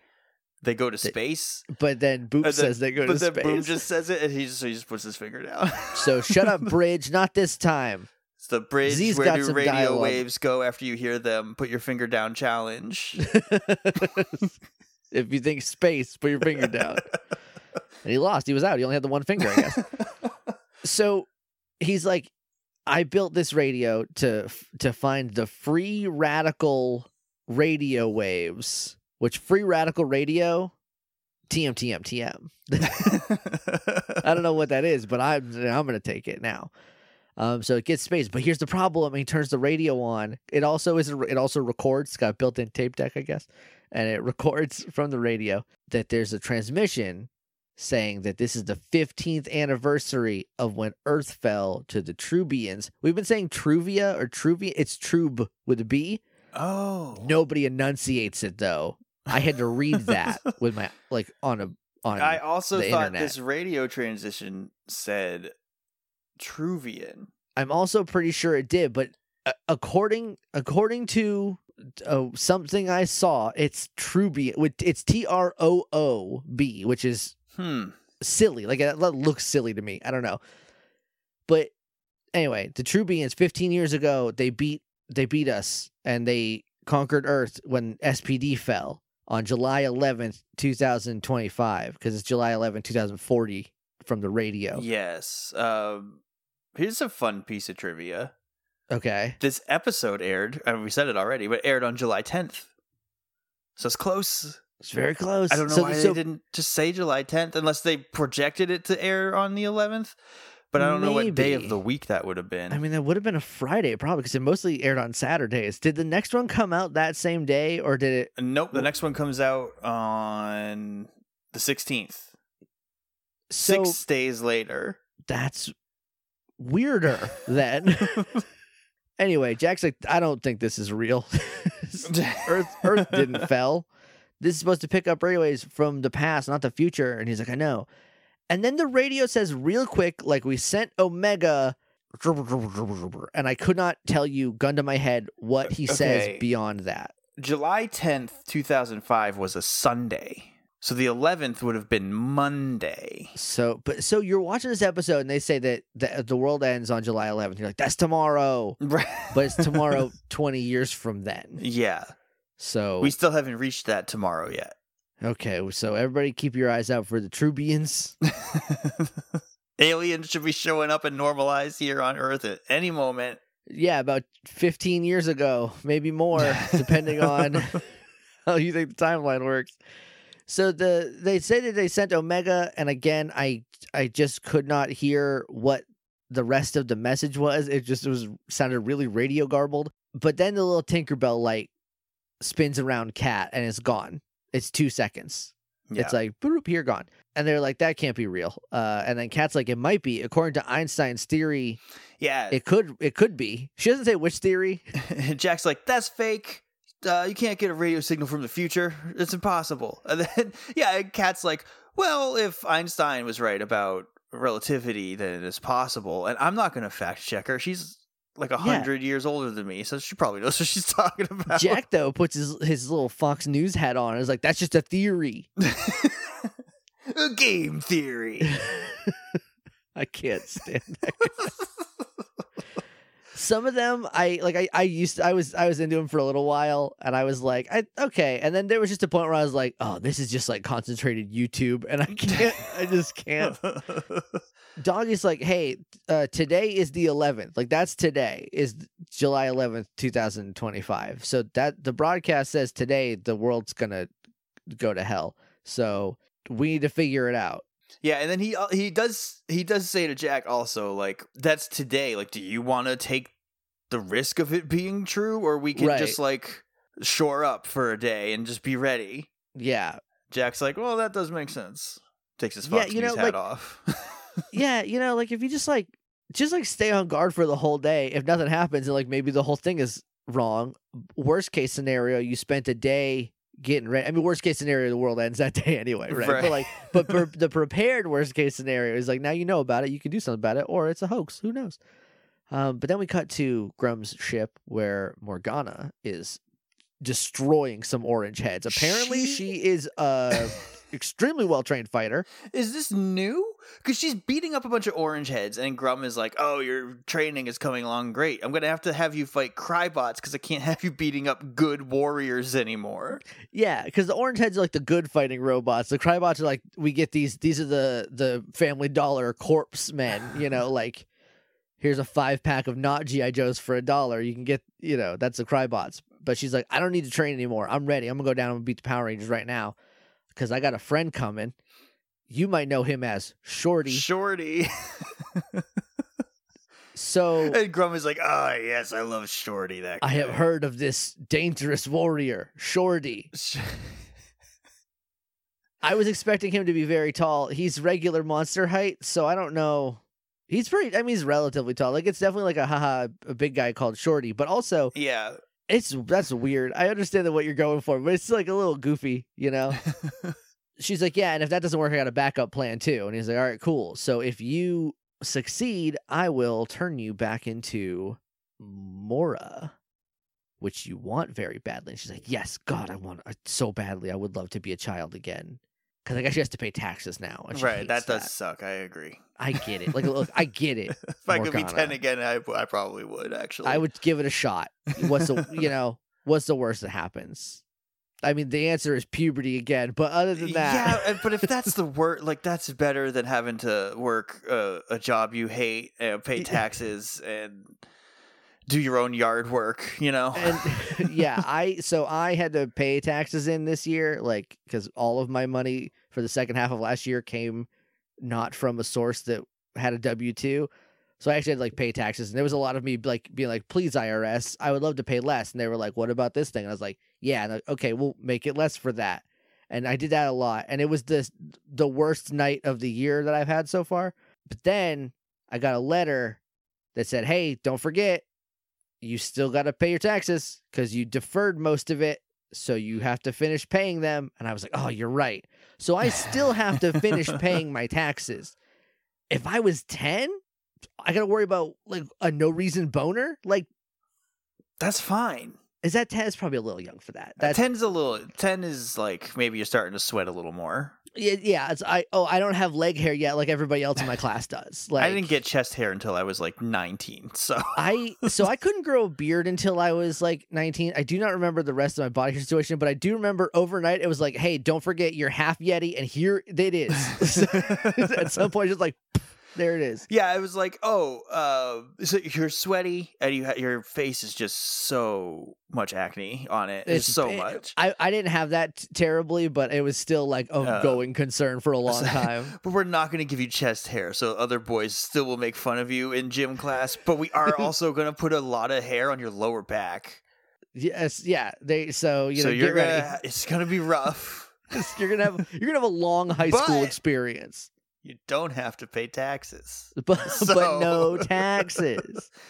"They go to space." But then Boop then- says they go but to then space. Boom just says it, and he just, he just puts his finger down. So shut up, Bridge. Not this time. it's the bridge. Z's where got do radio dialogue. waves go after you hear them? Put your finger down. Challenge. if you think space, put your finger down. And he lost. He was out. He only had the one finger, I guess. so he's like, I built this radio to to find the free radical radio waves which free radical radio, TM TM TM. I don't know what that is, but I'm I'm gonna take it now. Um, so it gets space, but here's the problem: he turns the radio on. It also is. It also records. It's got built-in tape deck, I guess, and it records from the radio that there's a transmission saying that this is the 15th anniversary of when Earth fell to the Troobians. We've been saying Truvia or Truvia. It's Trub with a B. oh. Nobody enunciates it though. I had to read that with my like on a on. I also thought internet. this radio transition said Truvian. I'm also pretty sure it did, but uh, according according to uh, something I saw, it's Truby. with- It's T R O O B, which is Hmm. silly. Like that looks silly to me. I don't know, but anyway, the Troobians 15 years ago they beat they beat us and they conquered Earth when SPD fell on July 11th, 2025, because it's July 11th, 2040 from the radio. Yes. Um, here's a fun piece of trivia. Okay. This episode aired, I mean, we said it already, but aired on July 10th. So it's close. It's very close. I don't know So- why so- they didn't just say July 10th unless they projected it to air on the 11th. But I don't know what day of the week that would have been. I mean, that would have been a Friday probably because it mostly aired on Saturdays. Did the next one come out that same day or did it? Uh, nope, the next one comes out on the 16th. So Six days later. that's weirder then. anyway, Jack's like, I don't think this is real. Earth Earth didn't fell. This is supposed to pick up radio waves from the past, not the future. And he's like, I know. And then the radio says real quick, like we sent Omega, and I could not tell you, gun to my head, what he says Okay. beyond that. July 10th, 2005 was a Sunday. So the 11th would have been Monday. So, but so you're watching this episode, and they say that the, the world ends on July 11th. You're like, that's tomorrow, but it's tomorrow 20 years from then. yeah. So, We still haven't reached that tomorrow yet. okay, so everybody keep your eyes out for the Troobians. Aliens should be showing up and normalized here on Earth at any moment. Yeah, about 15 years ago, maybe more, depending on how you think the timeline works. So the they say that they sent Omega, and again, I I just could not hear what the rest of the message was. It just was sounded really radio garbled. But then the little Tinkerbell light spins around Cat, and it's gone. It's two seconds. Yeah. It's like boop, here gone. And they're like, that can't be real. Uh, and then Cat's like, it might be. According to Einstein's theory, yeah. it could it could be. She doesn't say which theory. Jack's like, that's fake. Uh, you can't get a radio signal from the future. It's impossible. And then, yeah, Cat's like, well, if Einstein was right about relativity, then it's possible. And I'm not going to fact check her. She's like a Yeah. hundred years older than me, so she probably knows what she's talking about. Jack though puts his his little Fox News hat on. and is like, that's just a theory. a game theory. I can't stand that. Some of them, I like. I, I used. To, I was. I was into him for a little while, and I was like, I okay. And then there was just a point where I was like, oh, this is just like concentrated YouTube, and I can't. I just can't. Doggie's like, hey, uh, today is the 11th. Like that's today is July 11th, 2025. So that the broadcast says today the world's gonna go to hell. So we need to figure it out. Yeah, and then he uh, he does he does say to Jack also like that's today. Like, do you want to take the risk of it being true, or we can Right. just like shore up for a day and just be ready? Yeah, Jack's like, well, that does make sense. Takes his Yeah, Fox you News know, hat like- off. yeah. You know, like if you just like just like stay on guard for the whole day. If nothing happens, and like maybe the whole thing is wrong. Worst case scenario, you spent a day getting ready. I mean, worst case scenario, the world ends that day anyway, right? Right. But like, but per- the prepared worst case scenario is like now you know about it, you can do something about it, or it's a hoax. Who knows? Um, but then we cut to Gruumm's ship where Morgana is destroying some orange heads. Apparently, She- she is a extremely well trained fighter. is this new? Because she's beating up a bunch of orange heads, and Gruumm is like, "Oh, your training is coming along great. I'm gonna have to have you fight Krybots because I can't have you beating up good warriors anymore." Yeah, because the orange heads are like the good fighting robots. The Krybots are like we get these. These are the the Family Dollar corpse men. You know, like here's a five pack of not GI Joes for a dollar. You can get you know that's the Krybots. but she's like, I don't need to train anymore. I'm ready. I'm gonna go down and beat the Power Rangers right now because I got a friend coming. You might know him as Shorty. Shorty. So and Grummy's like, oh, yes, I love Shorty. That I have heard of this dangerous warrior, Shorty. I was expecting him to be very tall. He's regular monster height, so I don't know. He's pretty. I mean, he's relatively tall. Like it's definitely like a haha, a big guy called Shorty. But also, yeah. It's that's weird. I understand that what you're going for, but it's like a little goofy, you know. She's like, yeah, and if that doesn't work, I got a backup plan too. And he's like, all right, cool. So if you succeed, I will turn you back into Mora, which you want very badly. And she's like, yes, God, I want it so badly. I would love to be a child again. Because I guess she has to pay taxes now. right. hates That does suck. I agree. I get it. Like, look, I get it. if I could be 10 again, I, I probably would, actually. I would give it a shot. What's the you know what's the worst that happens? I mean, the answer is puberty again. But other than that, Yeah, but if that's the work, like that's better than having to work uh, a job you hate, and pay Yeah. taxes, and do your own yard work. You know, and yeah, I so I had to pay taxes in this year, like because all of my money for the second half of last year came not from a source that had a W two. So I actually had to like pay taxes, and there was a lot of me like being like, "Please, IRS, I would love to pay less." And they were like, "What about this thing?" And I was like, "Yeah, and I- okay, we'll make it less for that." And I did that a lot, and it was the the worst night of the year that I've had so far. But then I got a letter that said, "Hey, don't forget, you still got to pay your taxes because you deferred most of it. So you have to finish paying them. And I was like, oh, you're right. So I still have to finish paying my taxes. If I was 10, I got to worry about like a no reason boner. Like, that's fine. is that 10? It's probably a little young for that. Uh, that's, Ten's a little. Ten is like maybe you're starting to sweat a little more. Yeah, yeah. It's, I, oh, I don't have leg hair yet like everybody else in my class does. Like, I didn't get chest hair until I was like 19. So I so I couldn't grow a beard until I was like 19. I do not remember the rest of my body situation, but I do remember overnight it was like, "Hey, don't forget you're half yeti," and here it is. At some point, just like there it is. yeah, it was like, oh, uh, so you're sweaty and you ha- your face is just so much acne on it. It's, so it- much. I I didn't have that t- terribly, but it was still like a Uh, going concern for a long time. But we're not going to give you chest hair, so other boys still will make fun of you in gym class. But we are also going to put a lot of hair on your lower back. Yes, yeah. They so you so know you're get gonna, ready. it's going to be rough. you're gonna have you're gonna have a long high school experience, You don't have to pay taxes. but but no taxes.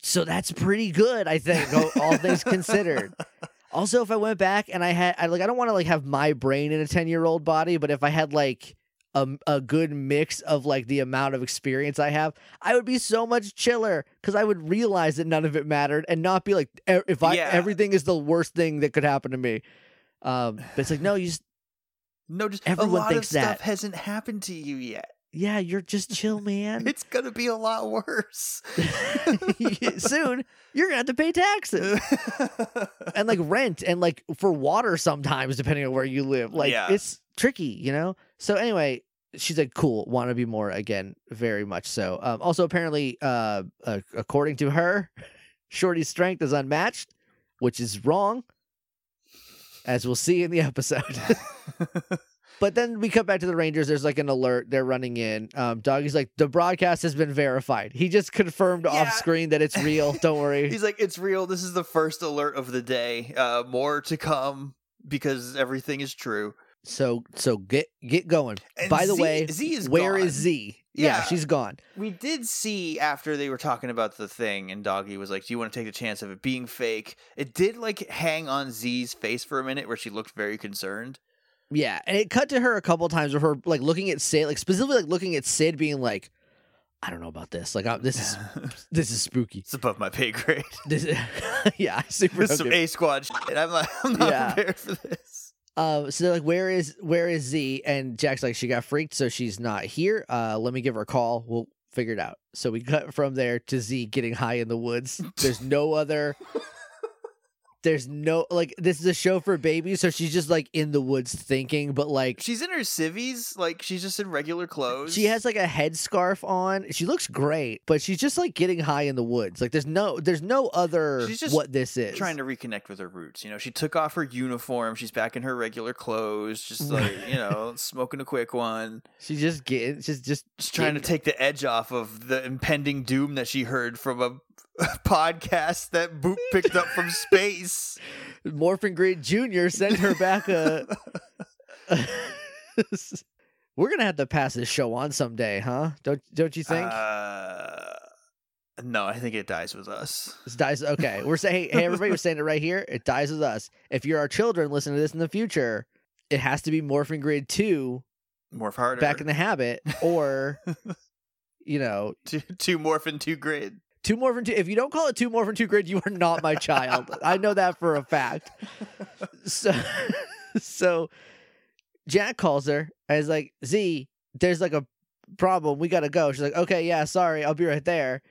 So that's pretty good, I think, all, all things considered. Also, if I went back and I had, I like, I don't want to like have my brain in a ten year old body, but if I had like a a good mix of like the amount of experience I have, I would be so much chiller because I would realize that none of it mattered and not be like, e- if I Yeah. everything is the worst thing that could happen to me. Um, but it's like, no, you just, No, just Everyone a lot thinks of stuff hasn't happened to you yet. yeah, you're just chill, man. It's going to be a lot worse. Soon, you're gonna have to pay taxes. and like rent and like for water sometimes depending on where you live like Yeah. it's tricky you know so anyway she's like cool want to be more again very much so um also apparently uh, uh according to her shorty's strength is unmatched which is wrong as we'll see in the episode but then we come back to the rangers there's like an alert they're running in um doggie's like the broadcast has been verified he just confirmed Yeah. off screen that it's real don't worry He's like, it's real. This is the first alert of the day. Uh, more to come because everything is true. So so get get going. And By the Z- way, Z is where is gone. Z? Yeah. Yeah. she's gone. We did see after they were talking about the thing, and Doggie was like, "Do you want to take the chance of it being fake?" It did like hang on Z's face for a minute, where she looked very concerned. Yeah, and it cut to her a couple times of her like looking at Sid, like specifically like looking at Sid, being like, "I don't know about this. Like, i this is this is spooky. it's above my pay grade. This, is, yeah, I super This is some A squad shit. I'm like, I'm not Yeah. prepared for this. Um, so like, where is where is Z? And Jack's like, she got freaked, so she's not here. Uh, let me give her a call. We'll figure it out. So we cut from there to Z getting high in the woods. There's no other there's no like this is a show for babies, so she's just like in the woods thinking, but like She's in her civvies, like she's just in regular clothes. she has like a headscarf on. She looks great, but she's just like getting high in the woods. Like there's no there's no other She's just what this is. trying to reconnect with her roots. You know, she took off her uniform. She's back in her regular clothes, just like you know, smoking a quick one, She's just getting she's just just trying to take the edge off of the impending doom that she heard from a, podcast that Boop picked up from space. Morphin Grid Junior sent her back a. We're gonna have to pass this show on someday, huh? Don't don't you think? Uh, no, I think it dies with us. This dies. Okay, we're saying, hey, everybody, we're saying it right here. It dies with us. If you're our children, listen to this in the future. It has to be Morphin Grid Two, Morph harder. back in the habit, or you know, two, two morph and two grid. Two Morphin Two. If you don't call it two Morphin Two Grid, you are not my child. I know that for a fact. So, so Jack calls her and is like, Z, there's like a problem. We gotta go. She's like, okay, yeah, sorry, I'll be right there.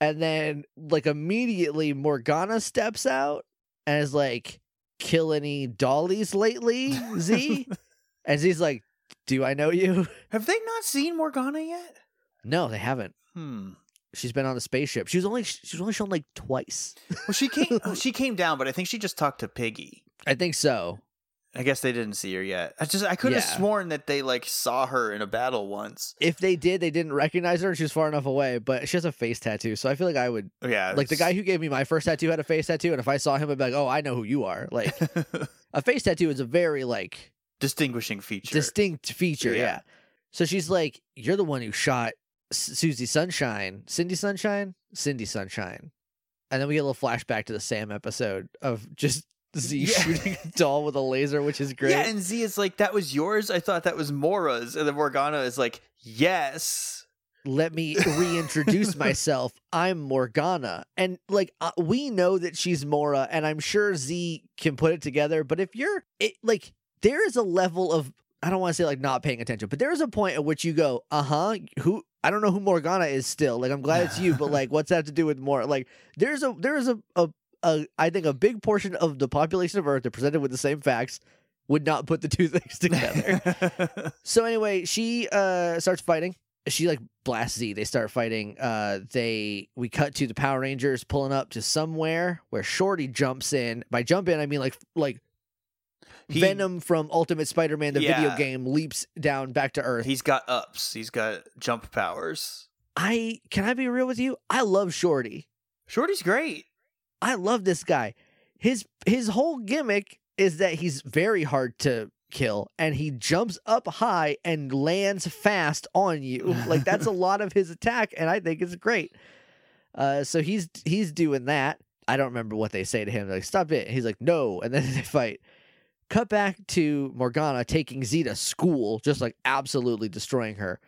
And then, like, immediately Morgana steps out and is like, kill any dollies lately, Z? and Z's like, do I know you? Have they not seen Morgana yet? No, they haven't. Hmm. She's been on the spaceship. She was only she was only shown like twice. Well, she came. she came down, but I think she just talked to Piggy. I think so. I guess they didn't see her yet. I just I could have Yeah. sworn that they like saw her in a battle once. If they did, they didn't recognize her and she was far enough away, but she has a face tattoo. So I feel like I would Yeah, like the guy who gave me my first tattoo had a face tattoo, and if I saw him, I'd be like, "Oh, I know who you are." Like a face tattoo is a very like distinguishing feature. distinct feature. Yeah. Yeah. So she's like, "You're the one who shot Susie Sunshine, Cindy Sunshine, Cindy Sunshine," and then we get a little flashback to the Sam episode of just Z Yeah. shooting a doll with a laser, which is great. Yeah, and Z is like, "That was yours." I thought that was Mora's, and then Morgana is like, "Yes." let me reintroduce myself. I'm Morgana. And like uh, we know that she's Mora and I'm sure Z can put it together, but if you're it like there is a level of I don't want to say like not paying attention, but there is a point at which you go, "Uh-huh, who I don't know who Morgana is still. Like I'm glad it's you, but like what's that have to do with more? Like there's a there is a a, a I think a big portion of the population of Earth that presented with the same facts would not put the two things together. So anyway, she uh starts fighting. She like blasts Z. They start fighting. Uh they we cut to the Power Rangers pulling up to somewhere where Shorty jumps in. By jump in I mean like like He- Venom from Ultimate Spider-Man the video game leaps down back to Earth. He's got ups. He's got jump powers. I can I be real with you? I love Shorty. Shorty's great. I love this guy. His his whole gimmick is that he's very hard to kill and he jumps up high and lands fast on you. Like that's a lot of his attack and I think it's great. Uh so he's he's doing that. I don't remember what they say to him. They're like stop it. He's like no and then they fight. Cut back to Morgana taking Z to school, just like absolutely destroying her.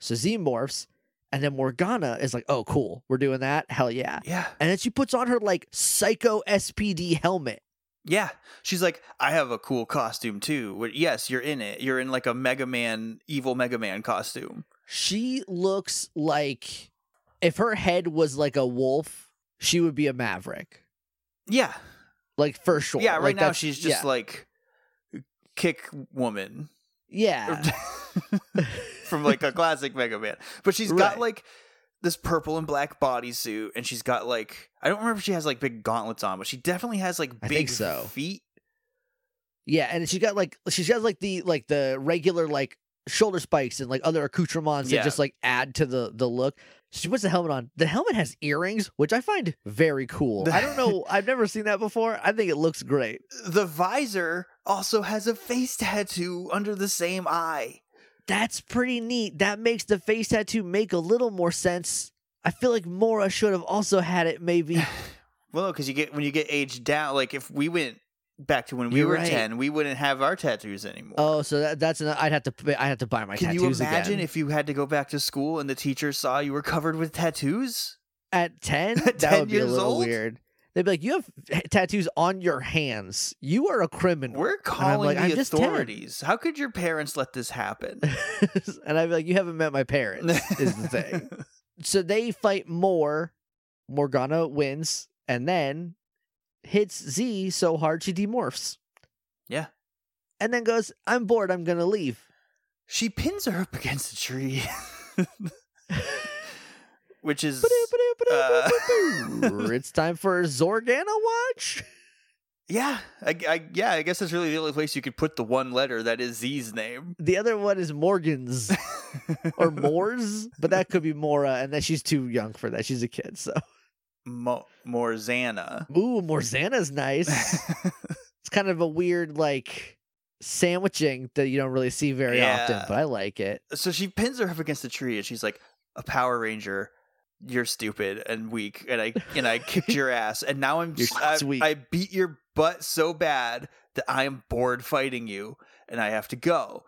So Z morphs and then Morgana is like, "Oh cool. We're doing that. Hell yeah." Yeah. And then she puts on her like psycho SPD helmet. Yeah. She's like, I have a cool costume too. Yes, you're in it. You're in like a Mega Man, evil Mega Man costume. She looks like if her head was like a wolf, she would be a maverick. Yeah. Like for sure. Yeah. Right Like, now, she's just yeah. like kick woman Yeah. from like a classic Mega Man. But she's got like this purple and black bodysuit, and she's got like I don't remember if she has like big gauntlets on, but she definitely has like big so. feet. Yeah, and she's got like she's got like the like the regular like shoulder spikes and like other accoutrements Yeah. that just like add to the the look. She puts the helmet on. The helmet has earrings, which I find very cool. I don't know. I've never seen that before. I think it looks great. The visor also has a face tattoo under the same eye. That's pretty neat. That makes the face tattoo make a little more sense. I feel like Mora should have also had it, maybe. Well, because you get when you get aged down, like if we went back to when we You're were right. ten, we wouldn't have our tattoos anymore. oh, so that, that's an, I'd have to pay- I have to buy my Can you imagine again. if you had to go back to school and the teacher saw you were covered with tattoos? At ten, At that 10 would be a years little old? weird. They'd be like, "You have tattoos on your hands. You are a criminal." We're calling like, "I'm the just 10." authorities. How could your parents let this happen? and I'd be like, "You haven't met my parents." is the thing. So they fight more. Morgana wins, and then hits Z so hard she demorphs. Yeah. And then goes, I'm bored, I'm gonna leave. She pins her up against a tree. Which is uh, it's time for Zorgana watch. yeah, I, I yeah, I guess that's really the only place you could put the one letter that is Z's name. The other one is Morgan's or Moore's, but that could be Mora, and then she's too young for that. She's a kid, so Mo- Morzana. ooh, Morzana's nice. it's kind of a weird like sandwiching that you don't really see very often, but I like it. so she pins her up against the tree and she's like, "A Power Ranger, you're stupid and weak, and I and I kicked your ass, and now I'm just, I, weak." I beat your butt so bad that I am bored fighting you, and I have to go."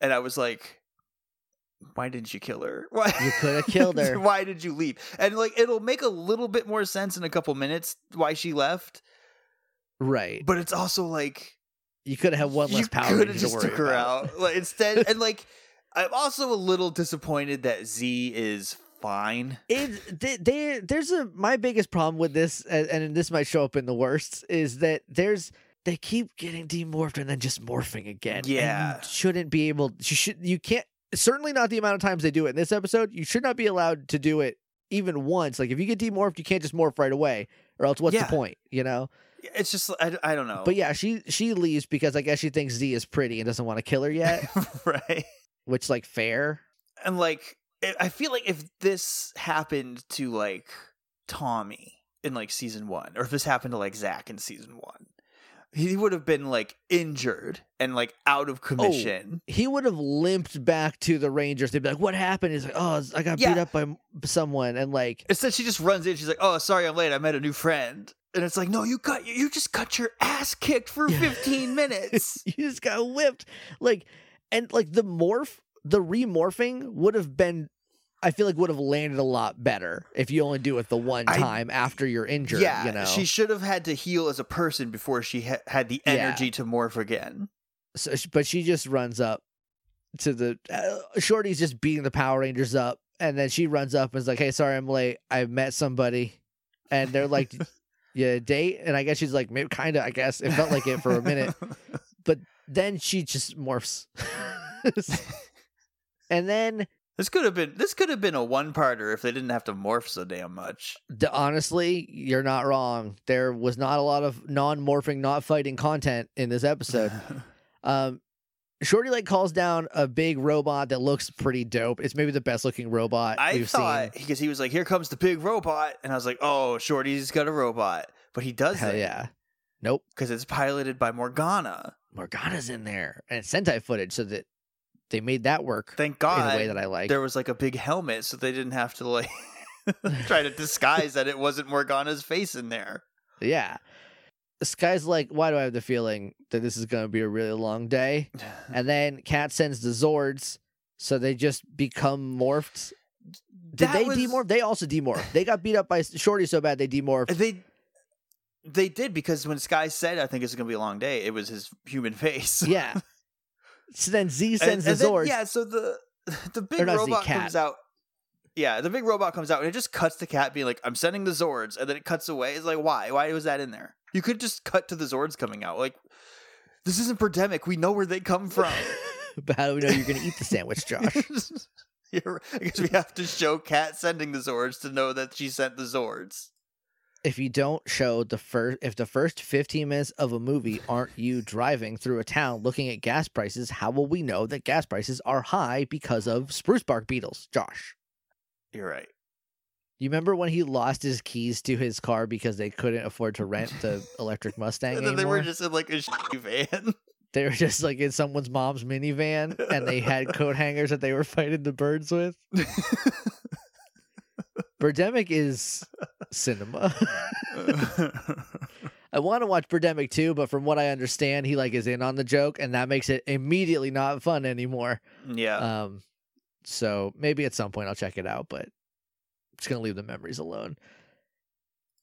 And I was like, "Why didn't you kill her? Why You could have killed her. Why did you leave?" And like, it'll make a little bit more sense in a couple minutes why she left, Right. but it's also like You could have one less power. you could have to just took her out like, instead and like i'm also a little disappointed that z is fine It they, they there's a my biggest problem with this, and, and this might show up in the worst, is that there's they keep getting demorphed and then just morphing again. Yeah. shouldn't be able. You should. You can't. Certainly not the amount of times they do it in this episode. You should not be allowed to do it even once. Like if you get demorphed, you can't just morph right away, or else what's Yeah. the point? You know. it's just i, I don't know But yeah, she she leaves because I guess she thinks Z is pretty and doesn't want to kill her yet, right which like fair. and like i feel like if this happened to like tommy in like season one or if this happened to like zach in season one he would have been like injured and like out Oh, of commission he would have limped back to the Rangers. They'd be like, "What happened?" He's like, "Oh, I got beat up by someone," and like, Instead, she just runs in. She's like, "Oh, sorry, I'm late. I met a new friend." And it's like, "No, you got you just got your ass kicked for 15 minutes." you just got whipped. Like, and like the morph, the remorphing would have been, I feel like would have landed a lot better if you only do it the one I- time after you're injured. yeah, you know. she should have had to heal as a person before she ha- had the Yeah. energy to morph again. so, but she just runs up to the uh, Shorty's just beating the Power Rangers up, and then she runs up and is like, "Hey, sorry, I'm late. I met somebody," and they're like. Yeah, date, and I guess she's like, maybe kind of. I guess it felt like it for a minute. But then she just morphs. and then this could have been this could have been a one-parter if they didn't have to morph so damn much. d- honestly, you're not wrong. There was not a lot of non-morphing, not fighting content in this episode. Um Shorty like calls down a big robot that looks pretty dope. It's maybe the best looking robot I we've thought seen. because he was like, "Here comes the big robot," and I was like, "Oh, Shorty's got a robot," but he does Hell yeah. Nope. because it's piloted by Morgana. Morgana's in there. And it's Sentai footage, so that they made that work Thank in God a way that I like. there was like a big helmet, so they didn't have to like try to disguise that it wasn't Morgana's face in there. Yeah. Guy's like, why do I have the feeling that this is going to be a really long day? And then Cat sends the Zords, so they just become morphed. Did That they was- demorph? They also demorphed. They got beat up by Shorty so bad they demorphed. They they did because when Sky said, "I think it's gonna be a long day," it was his human face. yeah. So then Z And- sends and the then- Zords. yeah, so the the big not Z, robot comes out. Yeah, the big robot comes out and it just cuts the cat being like, "I'm sending the Zords," and then it cuts away. It's like, why? Why was that in there? You could just cut to the Zords coming out. Like, this isn't pandemic. We know where they come from. but how do we know you're going to eat the sandwich, Josh? You're, I guess we have to show Cat sending the Zords to know that she sent the Zords. If you don't show the first, if the first 15 minutes of a movie aren't you driving through a town looking at gas prices, how will we know that gas prices are high because of spruce bark beetles, Josh? You're right. You remember when he lost his keys to his car because they couldn't afford to rent the electric Mustang And then they anymore? were just in like a shitty van. They were just like in someone's mom's minivan, and they had coat hangers that they were fighting the birds with. Birdemic is cinema. I want to watch Birdemic too, but from what I understand, he like is in on the joke, and that makes it immediately not fun anymore. yeah. Um, so maybe at some point I'll check it out, but I'm just gonna leave the memories alone.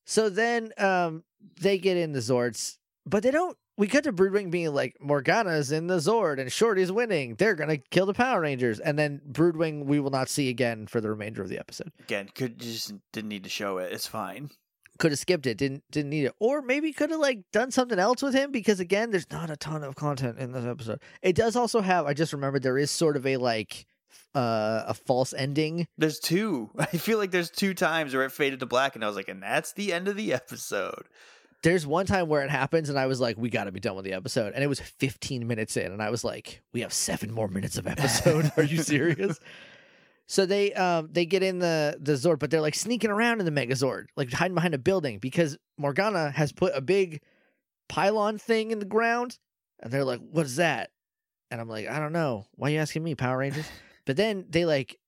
So then, um, they get in the Zords, but they don't. We cut to Broodwing being like, Morgana's in the Zord and Shorty's winning. They're gonna kill the Power Rangers, and then Broodwing we will not see again for the remainder of the episode. Again, could just didn't need to show it. It's fine. Could have skipped it. Didn't didn't need it. Or maybe could have like done something else with him because again, there's not a ton of content in this episode. It does also have. I just remembered there is sort of a like uh a false ending. There's two. I feel like there's two times where it faded to black, and I was like, and that's the end of the episode. There's one time where it happens, and I was like, "We got to be done with the episode," and it was 15 minutes in, and I was like, "We have seven more minutes of episode. Are you serious?" So they um they get in the the Zord, but they're like sneaking around in the Megazord, like hiding behind a building because Morgana has put a big pylon thing in the ground, and they're like, "What is that?" And I'm like, "I don't know. Why are you asking me, Power Rangers?" but then they like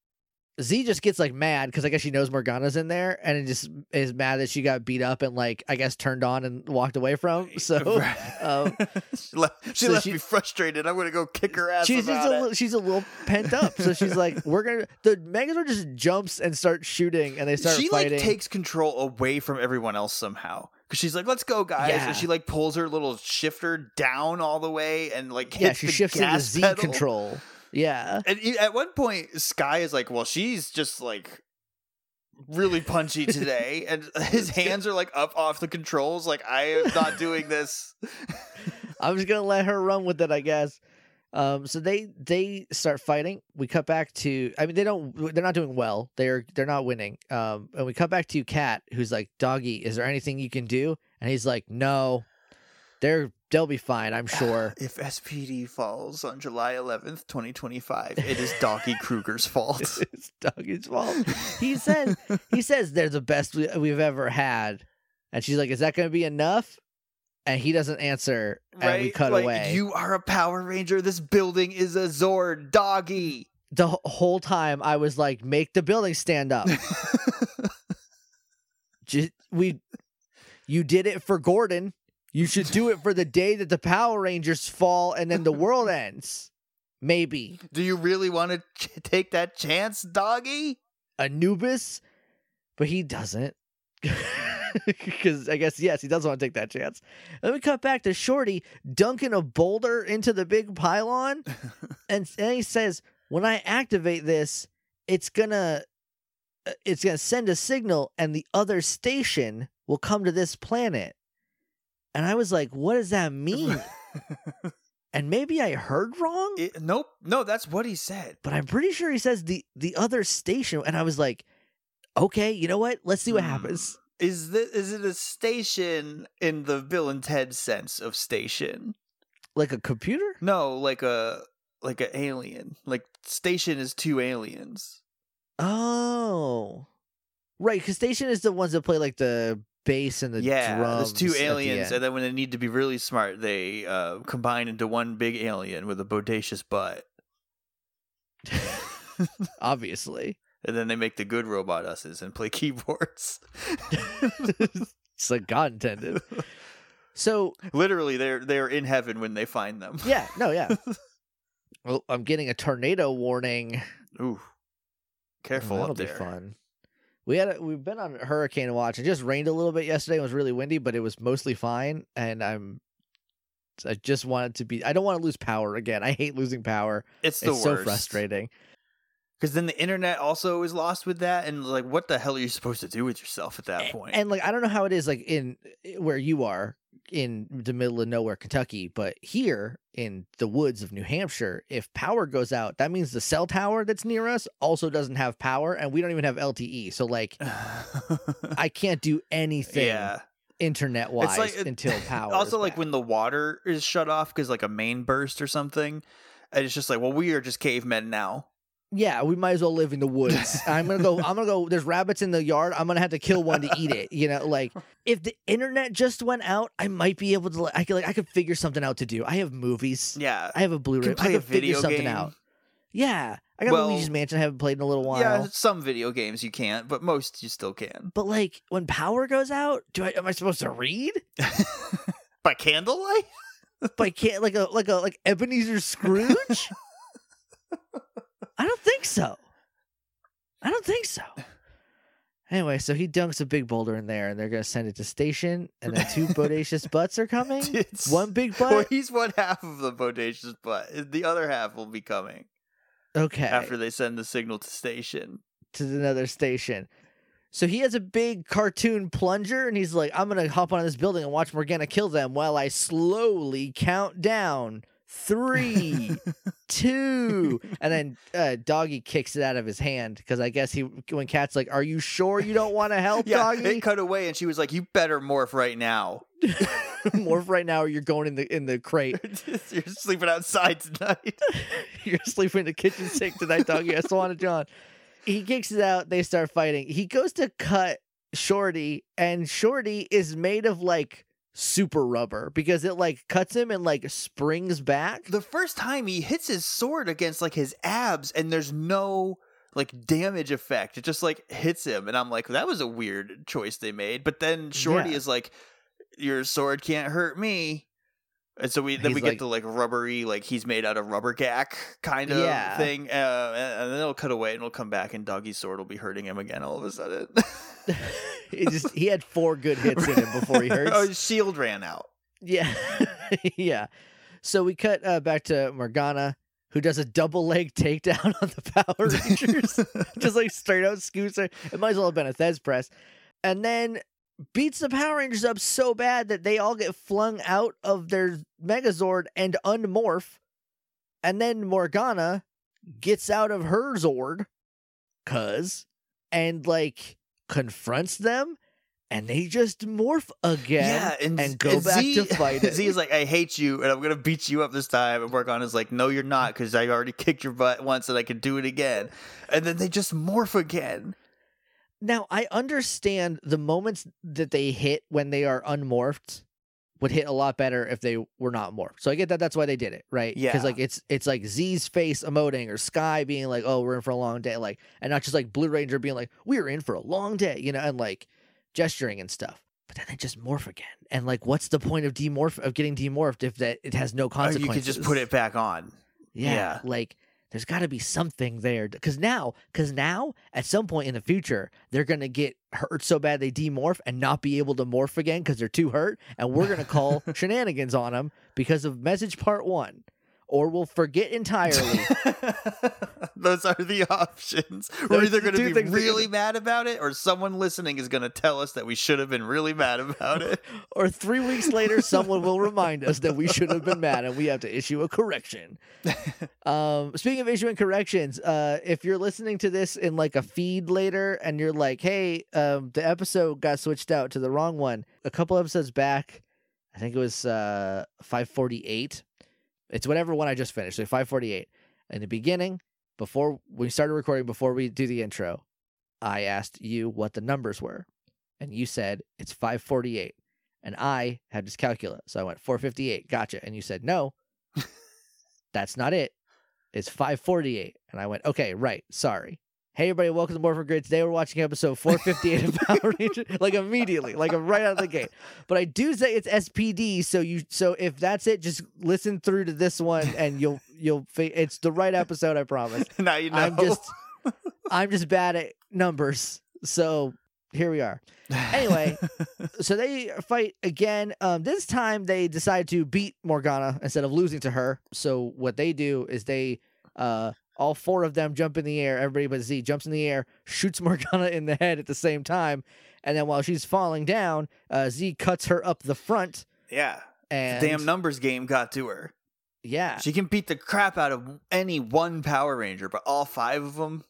Z just gets like mad because I guess she knows Morgana's in there, and it just is mad that she got beat up and like I guess turned on and walked away from. So um, she left, she so left she- me frustrated. I'm gonna go kick her ass. she's just a it. little, she's a little pent up. So she's like, "We're gonna." The Megazord just jumps and starts shooting, and they start she fighting. like takes control away from everyone else somehow because she's like, "Let's go, guys!" Yeah. And she like pulls her little shifter down all the way and like yeah, she the shifts into Z pedal. control. Yeah, And at one point, Sky is like, "Well, she's just like really punchy today," and his hands are like up off the controls. Like, I am not doing this. I'm just gonna let her run with it, I guess. Um, so they they start fighting. We cut back to. I mean, they don't. They're not doing well. They're they're not winning. Um, and we cut back to Kat, who's like, "Doggie, is there anything you can do?" And he's like, "No, they're they'll be fine. I'm sure." If SPD falls on July 11th, 2025, it is Doggie Cruger's fault. it's Doggie's fault. He says he says they're the best we, we've ever had, and she's like, "Is that going to be enough?" And he doesn't answer, and we cut like, away. You are a Power Ranger. This building is a Zord. Doggie. the whole time, I was like, "Make the building stand up." Just, we, you did it for Gordon. You should do it for the day that the Power Rangers fall and then the world ends. Maybe Do you really want to ch- take that chance, Doggie? Anubis, but he doesn't. Because I guess yes, he does want to take that chance. Then we cut back to Shorty dunking a boulder into the big pylon, and and he says, "When I activate this, it's gonna, uh, it's gonna send a signal, and the other station will come to this planet." And I was like, "What does that mean?" and maybe I heard wrong, It- nope. No, that's what he said. but I'm pretty sure he says the the other station, and I was like, "Okay, you know what? Let's see what Hmm. happens." Is this is it a station in the Bill and Ted sense of station? Like a computer? No, like a like an alien. Like station is two aliens. Oh, right. Because station is the ones that play like the bass and the yeah, drums. there's two at the aliens, and then when they need to be really smart, they uh, combine into one big alien with a bodacious butt, obviously. and then they make the good robot us's and play keyboards. it's like God intended. So Literally, they're they're in heaven when they find them. yeah, no, yeah. well, I'm getting a tornado warning. Ooh, careful That'll up be there. fun. We had a, we've been on hurricane watch. It just rained a little bit yesterday. It was really windy, but it was mostly fine. And I'm, I just wanted to be. I don't want to lose power again. I hate losing power. It's the it's worst. so frustrating. Because then the internet also is lost with that, and like, what the hell are you supposed to do with yourself at that point? And like I don't know how it is like in eh, where you are in the middle of nowhere, Kentucky, but here in the woods of New Hampshire, if power goes out, that means the cell tower that's near us also doesn't have power, and we don't even have LTE. So like I can't do anything yeah. internet wise like until power. Also, like back. when the water is shut off because like a main burst or something, and it's just like, well, we are just cavemen now. Yeah, we might as well live in the woods. I'm gonna go. I'm gonna go. There's rabbits in the yard. I'm gonna have to kill one to eat it. You know, like if the internet just went out, I might be able to. like, I could like I could figure something out to do. I have movies. Yeah. I have a Blu-ray. can I could figure video something game. out. Yeah, I got Well, Luigi's Mansion. I haven't played in a little while. Yeah, some video games you can't, but most you still can. But like when power goes out, do I am I supposed to read? By candlelight? by can't like a like a like Ebenezer Scrooge? I don't think so. I don't think so. Anyway, so he dunks a big boulder in there, and they're gonna send it to station, and then two bodacious butts are coming. It's- One big Well, butt. he's one half of the bodacious butt. The other half will be coming Okay, after they send the signal to station. to another station. So he has a big cartoon plunger, and he's like, "I'm gonna hop on this building and watch Morgana kill them while I slowly count down three, two, and then uh, Doggie kicks it out of his hand because I guess he when Kat's like, "Are you sure you don't want to help, Yeah, Doggie?" it cut away, and she was like, "You better morph right now. Morph right now, or you're going in the in the crate. You're sleeping outside tonight." You're sleeping in the kitchen sink tonight, Doggie. I Swan John. He kicks it out. They start fighting. He goes to cut Shorty, and Shorty is made of like super rubber because it like cuts him and like springs back. the first time he hits his sword against like his abs, and there's no like damage effect. It just like hits him, and I'm like, that was a weird choice they made. But then Shorty Yeah. is like, "Your sword can't hurt me." And so we then He's we like- get the like rubbery, like he's made out of rubber Gak kind of Yeah. thing, uh, and, and then it'll cut away and it'll come back, and Doggie's sword will be hurting him again all of a sudden. he just he had four good hits in him before he hurts. oh, his shield ran out. Yeah. yeah. So we cut uh, back to Morgana, who does a double leg takedown on the Power Rangers. Just like straight out scoots her. It might as well have been a Thesz press. And then beats the Power Rangers up so bad that they all get flung out of their Megazord and unmorph. And then Morgana gets out of her Zord, cuz, and like confronts them. And they just morph again yeah, and, and go and back Z, to fight it. Z is like, I hate you, and I'm gonna beat you up this time. And Morgana's like, No, you're not, because I already kicked your butt once, and I can do it again. And then they just morph again. Now, I understand the moments that they hit when they are unmorphed would hit a lot better if they were not morphed. So I get that that's why they did it, right? Yeah. Because like it's it's like Z's face emoting or Sky being like, "Oh, we're in for a long day," like, and not just like Blue Ranger being like, "We're in for a long day," you know, and like gesturing and stuff. But then they just morph again, and like, what's the point of demorph of getting demorphed if that it has no Or you could just put it back on. Yeah, Yeah. like there's got to be something there because now, because now at some point in the future they're gonna get hurt so bad they demorph and not be able to morph again because they're too hurt, and we're gonna call shenanigans on them because of message part one, or we'll forget entirely. Those are the options. We're either going to be that really mad about it, or someone listening is going to tell us that we should have been really mad about it. or three weeks later, someone will remind us that we should have been mad and we have to issue a correction. Um, speaking of issuing corrections, uh, if you're listening to this in like a feed later and you're like, hey, um, the episode got switched out to the wrong one, a couple episodes back, I think it was uh, 548. It's whatever one I just finished, so 548. In the beginning, before we started recording, before we do the intro, I asked you what the numbers were, and you said it's 548 and I had dyscalculia. So I went 458. Gotcha. And you said, no, that's not it. It's 548. And I went, okay, right. Sorry. Hey, everybody, welcome to Morphin Grid. Today we're watching episode 458 of Power Rangers, like immediately, like right out of the gate. But I do say it's SPD, so you, so if that's it, just listen through to this one, and you'll, you'll, it's the right episode, I promise. now you know. I'm just, I'm just bad at numbers, so here we are. Anyway, so they fight again. Um, this time they decide to beat Morgana instead of losing to her. So what they do is they, uh, all four of them jump in the air. Everybody but Z jumps in the air, shoots Morgana in the head at the same time, and then while she's falling down, uh, Z cuts her up the front. yeah. And The damn numbers game got to her. yeah, She can beat the crap out of any one Power Ranger, but all five of them,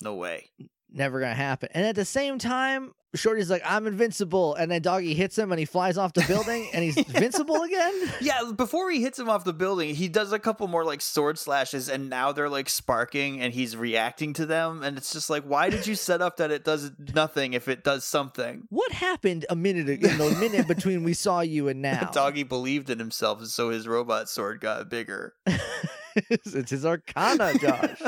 no way. never gonna happen. And at the same time, Shorty's like, "I'm invincible," and then Doggie hits him, and he flies off the building, and he's invincible again. Yeah, before he hits him off the building, he does a couple more like sword slashes, and now they're like sparking, and he's reacting to them, and it's just like, why did you set up that it does nothing if it does something? What happened a minute ago, in the minute between we saw you and now? Doggie believed in himself, and so his robot sword got bigger. it's his Arcana, Josh.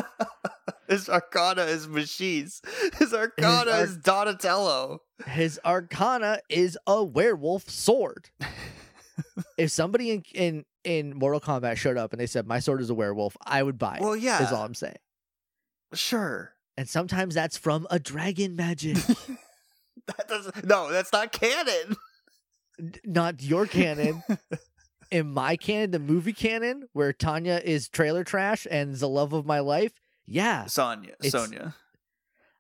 His Arcana is machines. His Arcana Ar- is Donatello. His Arcana is a werewolf sword. if somebody in, in in Mortal Kombat showed up and they said my sword is a werewolf, I would buy it. Well, yeah, is all I'm saying. sure. And sometimes that's from a dragon magic, That doesn't. No, that's not canon. Not your canon. in my canon, the movie canon, where Tanya is trailer trash and is the love of my life. Yeah, Sonya, It's- Sonya.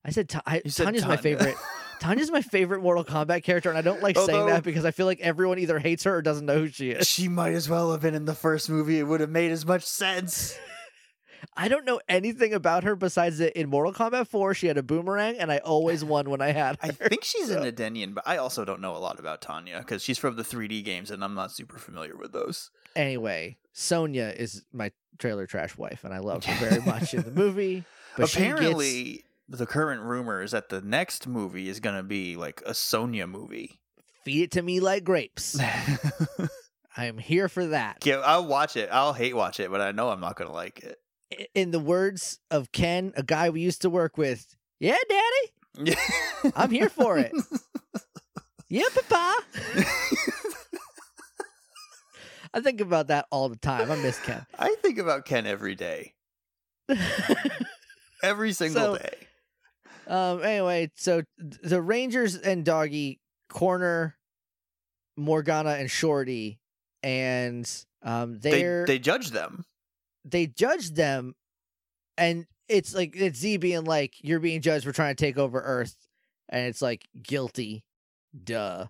I said, Ta- I, You said Tanya's my Tanya. favorite. Tanya's my favorite Mortal Kombat character, and I don't like saying Although- that because I feel like everyone either hates her or doesn't know who she is. She might as well have been in the first movie. It would have made as much sense. I don't know anything about her besides that in Mortal Kombat 4 she had a boomerang, and I always won when I had her. I think she's an Edenian, but I also don't know a lot about Tanya because she's from the 3D games, and I'm not super familiar with those. Anyway, Sonya is my trailer trash wife, and I love her very much in the movie. But she gets- Apparently, the current rumor is that the next movie is going to be like a Sonya movie. feed it to me like grapes. I am here for that. yeah, I'll watch it. I'll hate watch it, but I know I'm not going to like it. In the words of Ken, a guy we used to work with, yeah, daddy, I'm here for it. Yeah, papa. I think about that all the time. I miss Ken. I think about Ken every day, every single So- day. um. Anyway, so the Rangers and Doggie corner Morgana and Shorty, and um, They they judge them. they judge them and it's like it's Z being like, You're being judged for trying to take over Earth and it's like guilty. Duh.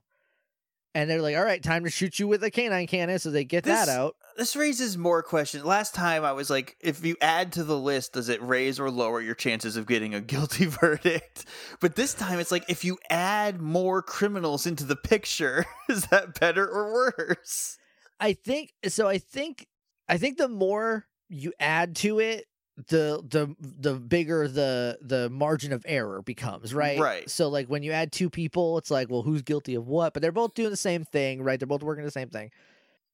And they're like, All right, time to shoot you with a canine cannon, so they get that out. This raises more questions. Last time I was like, if you add to the list, does it raise or lower your chances of getting a guilty verdict? But this time it's like, if you add more criminals into the picture, is that better or worse? I think so I think I think the more you add to it, the the the bigger the the margin of error becomes, right? Right. So like when you add two people, it's like, well, who's guilty of what? But they're both doing the same thing, right? They're both working the same thing.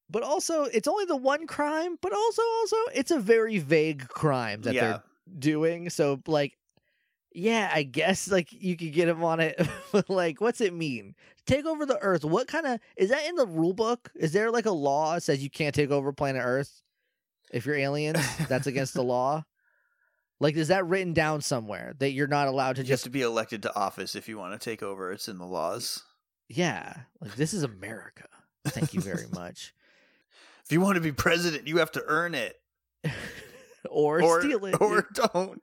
But also, it's only the one crime, but also also it's a very vague crime that Yeah. they're doing. So like yeah, I guess like you could get him on it, but like, what's it mean? Take over the Earth. What kind of is that in the rule book? Is there like a law that says you can't take over planet Earth if you're aliens? That's against the law. Like, is that written down somewhere that you're not allowed to You have just? to be elected to office if you want to take over. It's in the laws. Yeah, like this is America. Thank you very much. If you want to be president, you have to earn it. or, Or, steal it. or don't.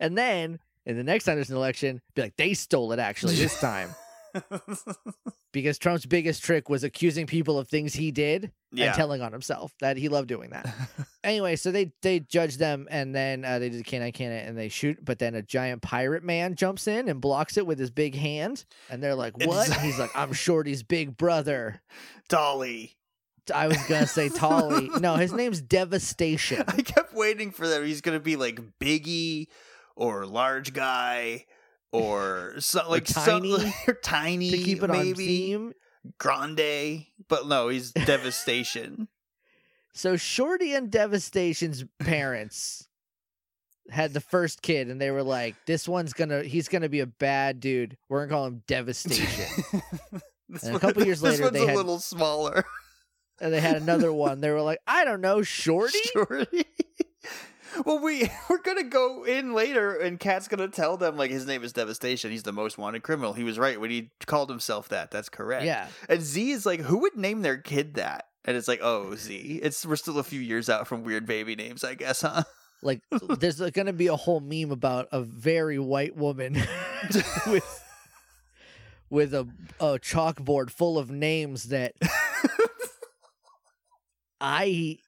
and then in the next time there's an election, be like they stole it actually this time because Trump's biggest trick was accusing people of things he did yeah. and telling on himself that he loved doing that. anyway, so they they judge them and then uh, they do the canine cannon and they shoot, but then a giant pirate man jumps in and blocks it with his big hand, and they're like, "What?" It's- he's like, "I'm Shorty's big brother." Dolly. I was gonna say Tolly. No, his name's Devastation. I kept waiting for that. He's gonna be like Biggie or large guy or so, like Tiny, or tiny To keep it on maybe theme. grande. But no, he's devastation. So Shorty and Devastation's parents had the first kid, and they were like, "This one's gonna, he's gonna be a bad dude. We're gonna call him Devastation." And a one- couple years this later, one's they a had- little smaller. and they had another one. They were like, "I don't know, Shorty." Shorty. Well, we we're gonna go in later, and Kat's gonna tell them like his name is Devastation. He's the most wanted criminal. He was right when he called himself that. That's correct. Yeah, And Z is like, who would name their kid that? And it's like, oh, Z. It's we're still a few years out from weird baby names, I guess, huh? like there's going to be a whole meme about a very white woman with with a a chalkboard full of names that I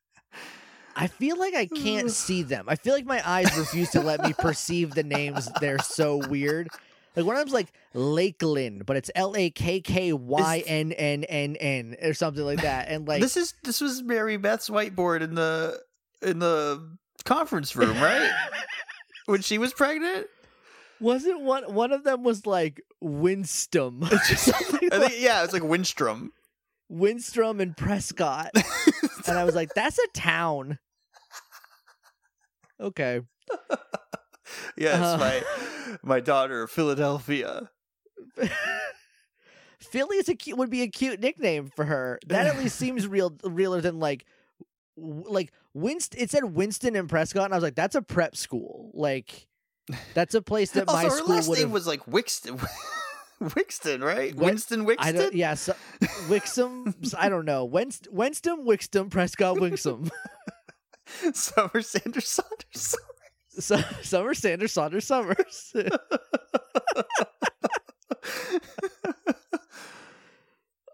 I feel like I can't see them. I feel like my eyes refuse to let me perceive the names. They're so weird. Like one of them's like Lakeland, but it's L A K K Y N N N N or something like that. And like this is this was Mary Beth's whiteboard in the in the conference room, right? when she was pregnant. wasn't one one of them was like Winston. Like think, yeah, it's like Winstrom. Winstrom and Prescott. and I was like, that's a town. Okay. yes, Uh. my my daughter, Philadelphia. Philly is a cute, would be a cute nickname for her. That at least seems real realer than like like Winston it said Winston and Prescott and I was like that's a prep school. Like that's a place that my Also, her school last name was like Wixton. Wixton, right? Winston I Wixton. don't yeah, so, Wixom I don't know. Wenst, Winston Wixton Prescott Wixom. Summer Sanders Saunders. Summer Sanders, Saunders Summers.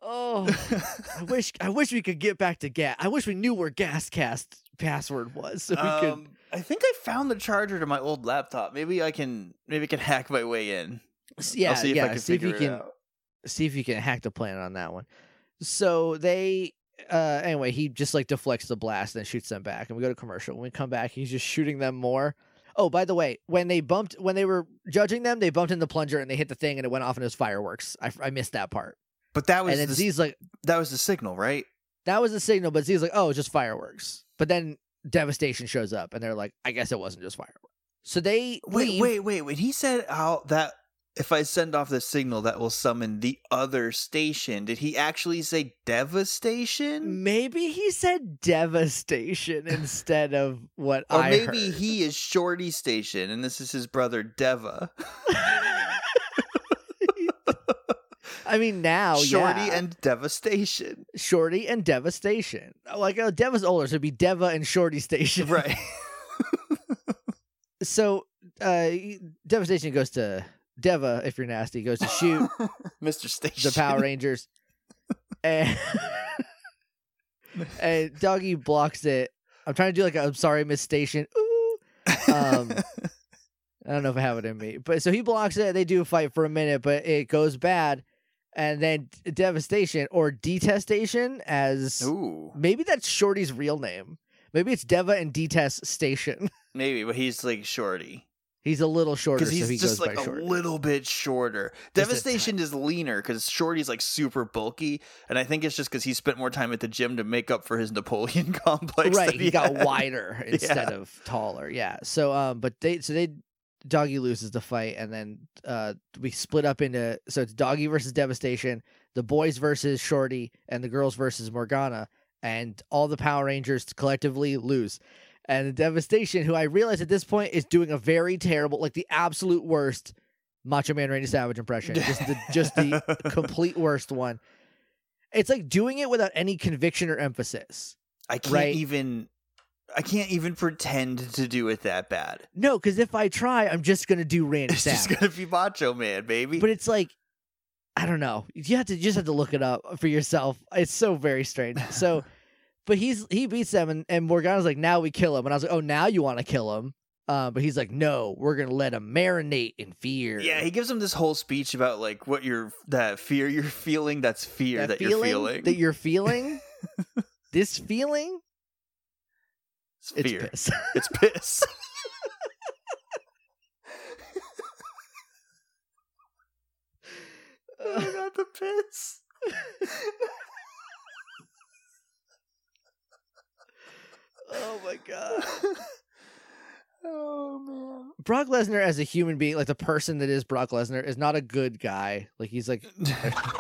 oh, I wish I wish we could get back to gas. I wish we knew where Gascast password was so we could. um, I think I found the charger to my old laptop. Maybe I can maybe I can hack my way in. Yeah, I'll see if yeah. I can see if you it can out. see if you can hack the plan on that one. So they uh anyway, he just like deflects the blast and shoots them back. And we go to commercial. When we come back, he's just shooting them more. Oh, by the way, when they bumped when they were judging them, they bumped in the plunger and they hit the thing and it went off and it was fireworks. I, I missed that part. But that was And then the, Z's like that was the signal, right? that was the signal, but Z's like, oh, it's just fireworks. But then devastation shows up and they're like, I guess it wasn't just fireworks. So they Wait, leave. wait, wait. When he said how that if I send off the signal that will summon the other station, did he actually say devastation? Maybe he said devastation instead of what I. Or I maybe heard. he is Shorty Station and this is his brother Deva. I mean, now Shorty yeah. and Devastation. Shorty and Devastation. Like oh, Deva's older, so it'd be Deva and Shorty Station. Right. So uh Devastation goes to Deva, if you're nasty, goes to shoot Mr. Station. the Power Rangers. and and Doggy blocks it. I'm trying to do like a I'm sorry, Miss Station. Ooh. Um, I don't know if I have it in me. But so he blocks it. They do fight for a minute, but it goes bad. And then Devastation or Detestation as Ooh. maybe that's Shorty's real name. Maybe it's Deva and Detest Station. Maybe, but he's like Shorty. He's a little shorter, Because he's so he just like a Shorty. little bit shorter. Just Devastation is leaner because Shorty's like super bulky, and I think it's just because he spent more time at the gym to make up for his Napoleon complex. right, that he, got wider instead Yeah. of taller. Yeah. So um, but they so they Doggie loses the fight, and then uh we split up into so it's Doggie versus Devastation, the boys versus Shorty, and the girls versus Morgana, and all the Power Rangers collectively lose. And the Devastation, who I realize at this point is doing a very terrible, like the absolute worst Macho Man Randy Savage impression, just the just the complete worst one. It's like doing it without any conviction or emphasis. I can't right. even. I can't even pretend to do it that bad. No, because if I try, I'm just gonna do Randy It's just Savage. gonna be Macho Man, baby. But it's like, I don't know. You have to you just have to look it up for yourself. It's so very strange. So, but he's he beats them, and, and Morgana's like, now we kill him, and I was like, oh, now you want to kill him? Uh, but he's like, no, we're gonna let him marinate in fear. yeah, he gives him this whole speech about like what you're that fear you're feeling. That's fear that, you're feeling. that you're feeling. this feeling, it's it's fear. piss. It's piss. I got the piss. Oh my god. oh man. Brock Lesnar as a human being, like the person that is Brock Lesnar, is not a good guy. Like he's like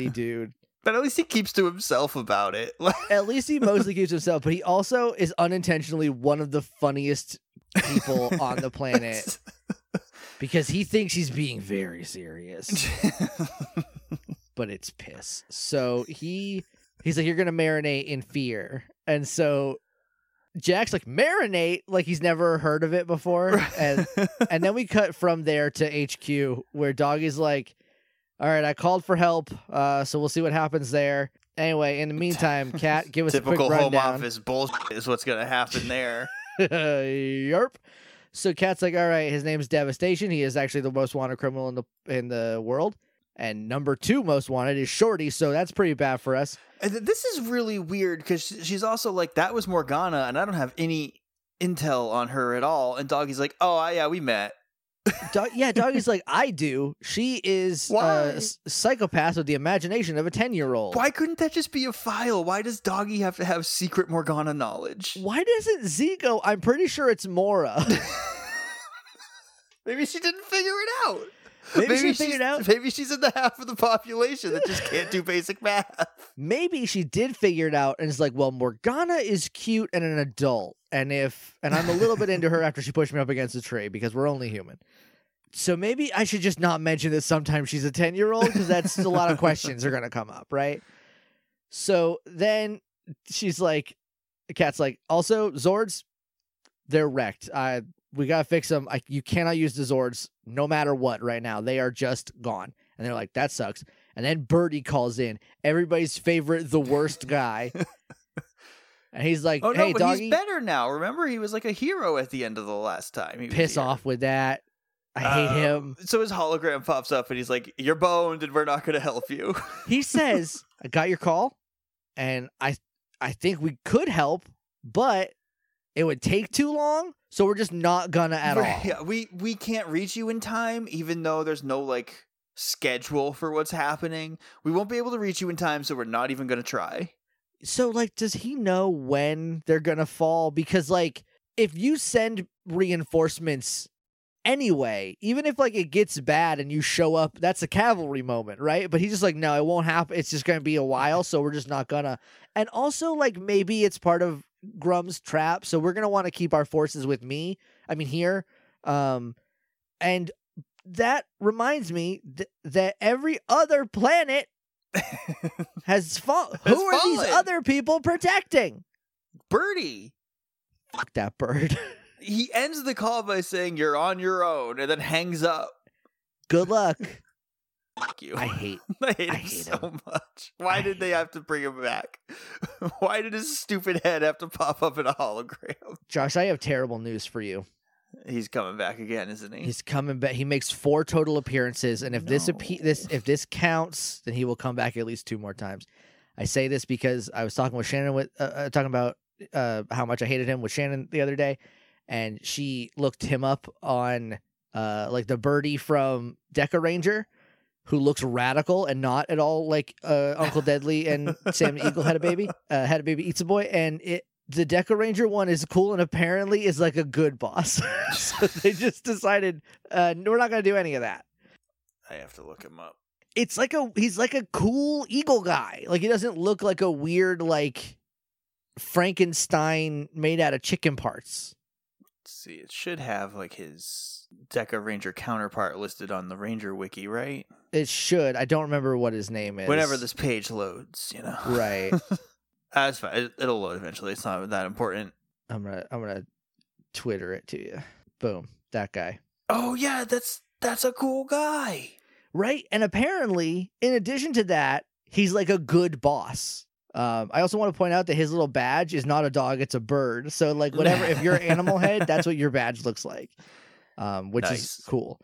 a dude. But at least he keeps to himself about it. At least he mostly keeps himself, but he also is unintentionally one of the funniest people on the planet because he thinks he's being very serious, but it's piss. So he he's like, You're gonna marinate in fear. And so Jack's like, marinate, like he's never heard of it before. And and then we cut from there to HQ where Doggie's like, All right, I called for help, uh, so we'll see what happens there. Anyway, in the meantime, Kat, give us a Typical quick home office bullshit is what's gonna happen there. Yarp. So Kat's like, all right, his name's Devastation. He is actually the most wanted criminal in the in the world. And number two most wanted is Shorty, so that's pretty bad for us. Uh, and this is really weird because she's also like, that was Morgana, and I don't have any intel on her at all. And Doggie's like, oh, yeah, we met. Dog, yeah, Doggie's like, I do. She is uh, a s- psychopath with the imagination of a 10 year old. Why couldn't that just be a file? Why does Doggie have to have secret Morgana knowledge? Why doesn't Z go? I'm pretty sure it's Mora. Maybe she didn't figure it out. Maybe she she's- figured out. Maybe she's in the half of the population that just can't do basic math. Maybe she did figure it out and is like, well, Morgana is cute and an adult. And if, and I'm a little bit into her after she pushed me up against a tree because we're only human. So maybe I should just not mention that sometimes she's a 10 year old because that's a lot of questions are going to come up, right? So then she's like, cat's like, also, Zords, they're wrecked. I, we gotta fix them. I, you cannot use the Zords no matter what right now. They are just gone. And they're like, that sucks. And then Birdie calls in, everybody's favorite, the worst guy. and he's like, Oh no, hey, but doggie, he's better now. Remember, he was like a hero at the end of the last time. He piss here. off with that. I hate Uh, him. So his hologram pops up and he's like, "You're boned, and we're not going to help you." He says, I got your call, and I I think we could help, but it would take too long, so we're just not gonna at all. Yeah, we we can't reach you in time, even though there's no like schedule for what's happening. We won't be able to reach you in time, so we're not even going to try. So like does he know when they're gonna fall? Because like if you send reinforcements anyway, even if like it gets bad and you show up, that's a cavalry moment, right? But he's just like, no, it won't happen. It's just gonna be a while, so we're just not gonna. And also like maybe it's part of Gruumm's trap, so we're gonna want to keep our forces with me. I mean here, um, and that reminds me th- that every other planet has fallen. Who are these other people protecting? Birdie. Fuck that bird. He ends the call by saying, "You're on your own," and then hangs up. Good luck. Fuck you. I hate. I hate I him hate so much. Why I did they have to bring him back? Why did his stupid head have to pop up in a hologram? Josh, I have terrible news for you. He's coming back again, isn't he? He's coming back. He makes four total appearances, and if this appe- this if this counts, then he will come back at least two more times. I say this because I was talking with Shannon with uh, uh, talking about uh, how much I hated him with Shannon the other day, and she looked him up on uh, like the birdie from Dekaranger, who looks radical and not at all like uh, Uncle Deadly and Sam Eagle had a baby, uh, had a baby eats a boy, and it the Dekaranger one is cool and apparently is like a good boss. so they just decided uh, we're not going to do any of that. I have to look him up. It's like a he's like a cool eagle guy. Like he doesn't look like a weird like Frankenstein made out of chicken parts. Let's see, it should have like his Dekaranger counterpart listed on the Ranger wiki, right? It should. I don't remember what his name is. Whenever this page loads, you know. Right. That's fine. It, it'll load eventually. It's not that important. I'm gonna I'm gonna Twitter it to you. Boom. That guy. Oh yeah, that's that's a cool guy. Right? And apparently, in addition to that, he's like a good boss. Um, I also want to point out that his little badge is not a dog, it's a bird. So like whatever if you're animal head, that's what your badge looks like. Um, which Nice. is cool.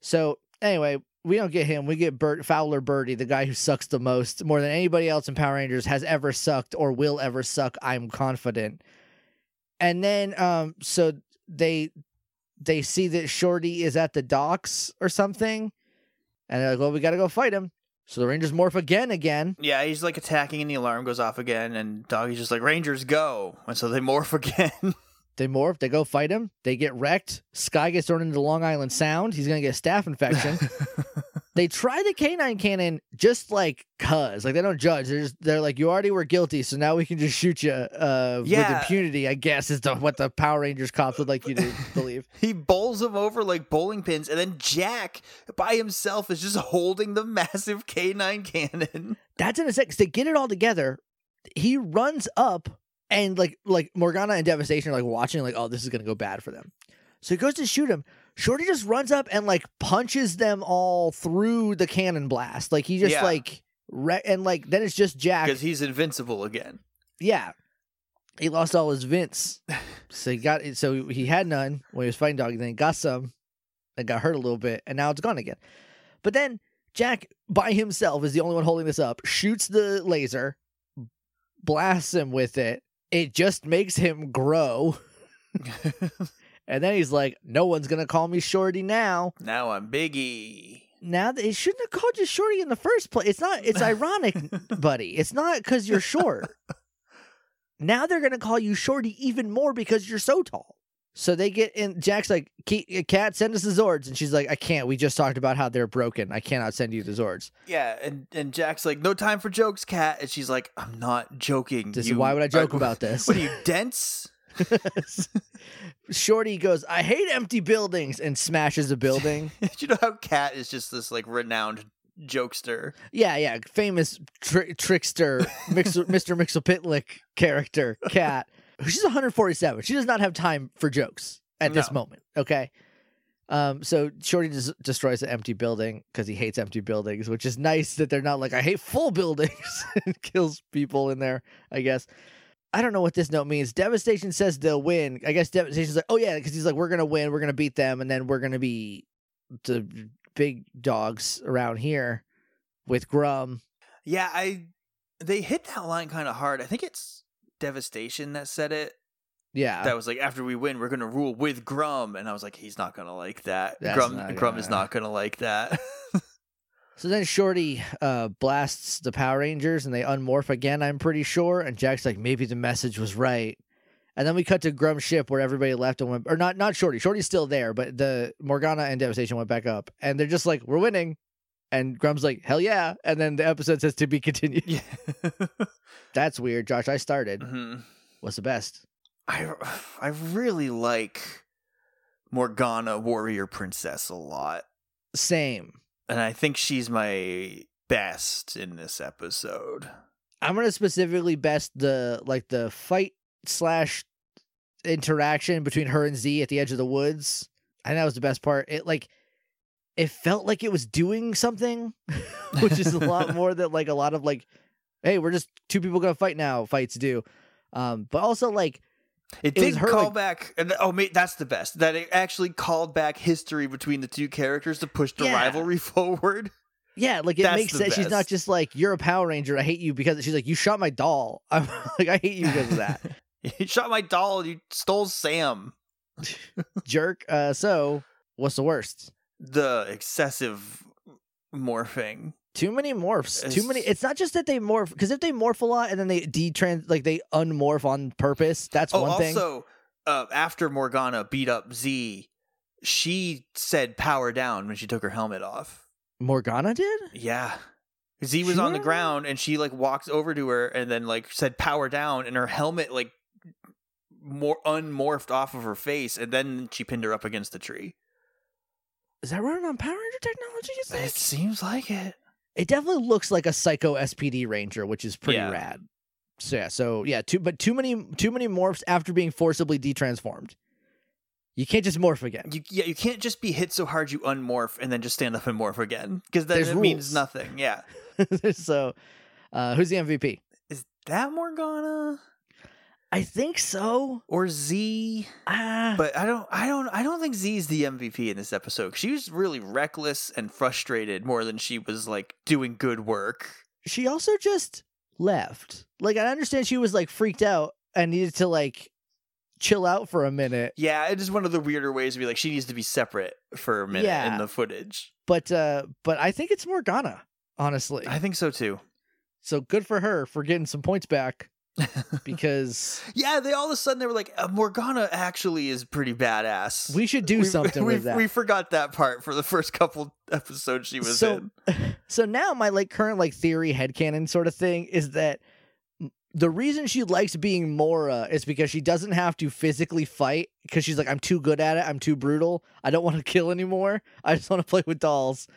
So anyway, we don't get him. We get Bert Fowler Birdie, the guy who sucks the most, more than anybody else in Power Rangers has ever sucked or will ever suck, I'm confident. And then um so they they see that Shorty is at the docks or something. And they're like, well, we got to go fight him. So the Rangers morph again, again. Yeah, he's like attacking and the alarm goes off again and Doggie's just like, Rangers go. And so they morph again. They morph. They go fight him. They get wrecked. Sky gets thrown into Long Island Sound. He's to get a staph infection. they try the canine cannon just like cuz. Like they don't judge. They're, just, they're like, you already were guilty, so now we can just shoot you uh, with impunity, I guess, is the, what the Power Rangers cops would like you to believe. he bowls them over like bowling pins and then Jack by himself is just holding the massive K9 cannon. That's in a sec. They get it all together. He runs up and like like Morgana and Devastation are like watching, like, oh, this is gonna go bad for them. So he goes to shoot him. Shorty just runs up and like punches them all through the cannon blast. Like he just Yeah. like re- and like then it's just Jack. Because he's invincible again. Yeah. He lost all his Vince. so he got so he had none when he was fighting Doggie, then he got some and got hurt a little bit, and now it's gone again. But then Jack by himself is the only one holding this up, shoots the laser, blasts him with it. It just makes him grow. And then he's like, No one's gonna call me Shorty now. now I'm Biggie. Now that it shouldn't have called you Shorty in the first place. It's not it's ironic, buddy. It's not because you're short. now they're gonna call you Shorty even more because you're so tall. So they get in. Jack's like, "Kat, send us the Zords," and she's like, "I can't. We just talked about how they're broken. I cannot send you the Zords. Yeah, and, and Jack's like, no time for jokes, cat. And she's like, I'm not joking. This you- why would I joke about this?" What are you, dense? Shorty goes, "I hate empty buildings," and smashes a building. you know how Kat is just this like renowned jokester. yeah, yeah, famous tri- trickster, Mixer, Mr. Mixelpitlick character, Kat. She's 147. She does not have time for jokes. at this moment. Okay. Um, so Shorty des- destroys an empty building because he hates empty buildings, which is nice that they're not like I hate full buildings and kills people in there. I guess I don't know what this note means. Devastation says they'll win. I guess Devastation's like, oh yeah, because he's like, we're gonna win, we're gonna beat them, and then we're gonna be the big dogs around here with Gruumm. Yeah, I they hit that line kind of hard. I think it's Devastation that said it. Yeah, that was like after we win, we're gonna rule with Gruumm, and I was like, he's not gonna like that. That's Gruumm, not Gruumm is gonna- not gonna like that. So then Shorty uh, blasts the Power Rangers and they unmorph again, I'm pretty sure. And Jack's like, maybe the message was right. And then we cut to Gruumm's ship where everybody left and went, or not, not Shorty. Shorty's still there, but the Morgana and Devastation went back up. And they're just like, we're winning. And Gruumm's like, hell yeah. And then the episode says to be continued. yeah. That's weird. Josh, I started. Mhm. What's the best? I I really like Morgana Warrior Princess a lot. Same. And I think she's my best in this episode. I'm gonna specifically best the like the fight slash interaction between her and Z at the edge of the woods. I think that was the best part. It like it felt like it was doing something, which is a lot more than like a lot of like, hey, we're just two people gonna fight now. Fights do, um, but also like It, It did her, call like- back. And, oh, mate, that's the best. That it actually called back history between the two characters to push the Yeah. rivalry forward. yeah, like it That's makes sense. She's not just like you're a Power Ranger. I hate you because she's like you shot my doll. I'm like I hate you because of that you shot my doll. You stole Sam. jerk. Uh, so what's the worst? The excessive morphing. Too many morphs. Too many. It's- It's not just that they morph because if they morph a lot and then they detrans like they unmorph on purpose, that's Oh, one thing. also, uh, after Morgana beat up Z, she said "power down" when she took her helmet off. Morgana did. Yeah. Z was on the ground and she like walked over to her and then like said power down and her helmet like more unmorphed off of her face and then she pinned her up against the tree. Is that running on Power Ranger technology? You think? It seems like it. It definitely looks like a Psycho SPD Ranger, which is pretty Yeah. rad. So yeah, so yeah, too but too many too many morphs after being forcibly detransformed. You can't just morph again. You yeah, you can't just be hit so hard you unmorph and then just stand up and morph again because then There's it means nothing. Yeah. so, uh, who's the MVP? Is that Morgana I think so. or Z? Ah, But I don't, I don't, I don't think Z's the MVP in this episode. She was really reckless and frustrated more than she was like doing good work. she also just left. Like I understand she was like freaked out and needed to like chill out for a minute. Yeah, it is one of the weirder ways to be like she needs to be separate for a minute in the footage. But uh but I think it's Morgana, honestly. I think so too. So good for her for getting some points back because yeah, they all of a sudden they were like, uh, Morgana actually is pretty badass. we should do We- something we, with that. We forgot that part for the first couple episodes she was So- in. So now my like current like theory headcanon sort of thing is that the reason she likes being Mora is because she doesn't have to physically fight because she's like I'm too good at it. I'm too brutal. I don't want to kill anymore. I just want to play with dolls.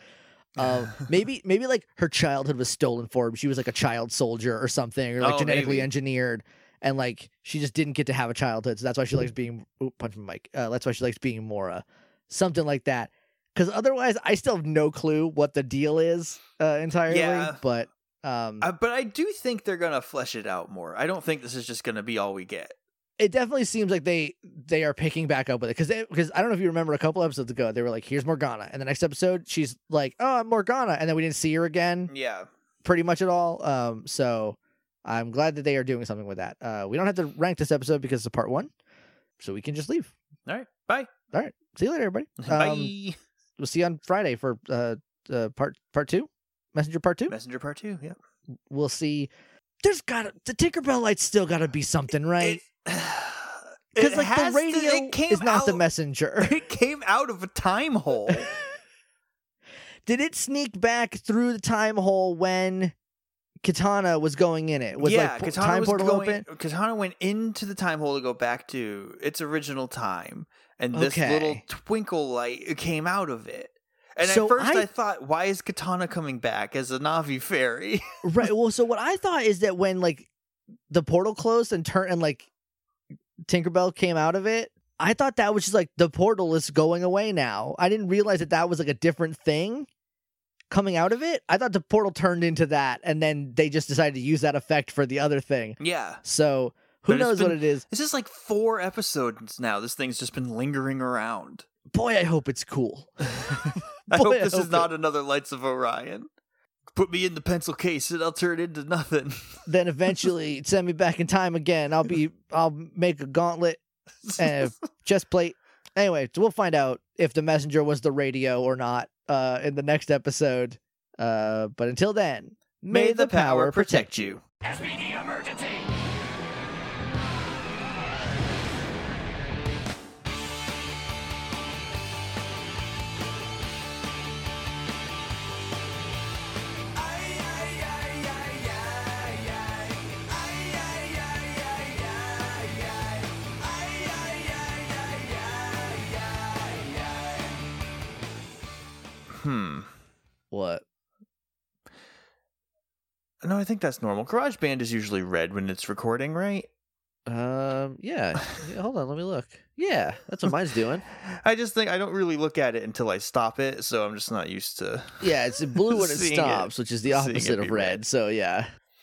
Um, maybe maybe like her childhood was stolen for her. She was like a child soldier or something, or like Oh, genetically maybe. engineered, and like she just didn't get to have a childhood. So that's why she likes being. Oop, punch my mic. Uh, that's why she likes being Mora, something like that. Because otherwise, I still have no clue what the deal is uh, entirely. Yeah. But um, Uh, but I do think they're gonna flesh it out more. I don't think this is just gonna be all we get. It definitely seems like they they are picking back up with it because because I don't know if you remember a couple episodes ago they were like here's Morgana and the next episode she's like oh I'm Morgana and then we didn't see her again Yeah. pretty much at all um so I'm glad that they are doing something with that uh we don't have to rank this episode because it's a part one so we can just leave All right. Bye. all right see you later everybody Bye. Um, we'll see you on Friday for uh, uh part part two messenger part two Messenger part two. Yeah. we'll see there's gotta the Tinkerbell lights still gotta be something right because like the to- radio it came is not the messenger It came out of a time hole. Did it sneak back through the time hole when Katana was going in it? Was yeah, like Katana time was portal going. open? Katana went into the time hole to go back to its original time, and this Okay. little twinkle light came out of it. And So at first, I- I... thought, why is Katana coming back as a Navi fairy? right. Well, so what I thought is that when like the portal closed and turned and like Tinkerbell came out of it, I thought that was just like the portal is going away now. I didn't realize that that was like a different thing coming out of it. I thought the portal turned into that, and then they just decided to use that effect for the other thing. Yeah. So who knows what it is? This is like four episodes now. This thing's just been lingering around. Boy, I hope it's cool. I Boy, hope I this hope is not another Lights of Orion. Put me in the pencil case and I'll turn into nothing. then eventually send me back in time again. I'll be I'll make a gauntlet and a chest plate. Anyway, so we'll find out if the messenger was the radio or not uh in the next episode. Uh but until then, May the power protect you. Hmm. What? No, I think that's normal. GarageBand is usually red when it's recording, right? Um yeah. Yeah, Hold on, let me look. Yeah, that's what mine's doing. I just think I don't really look at it until I stop it, so I'm just not used to. Yeah, it's blue when it Seeing it- stops, which is the opposite of red. red. So yeah.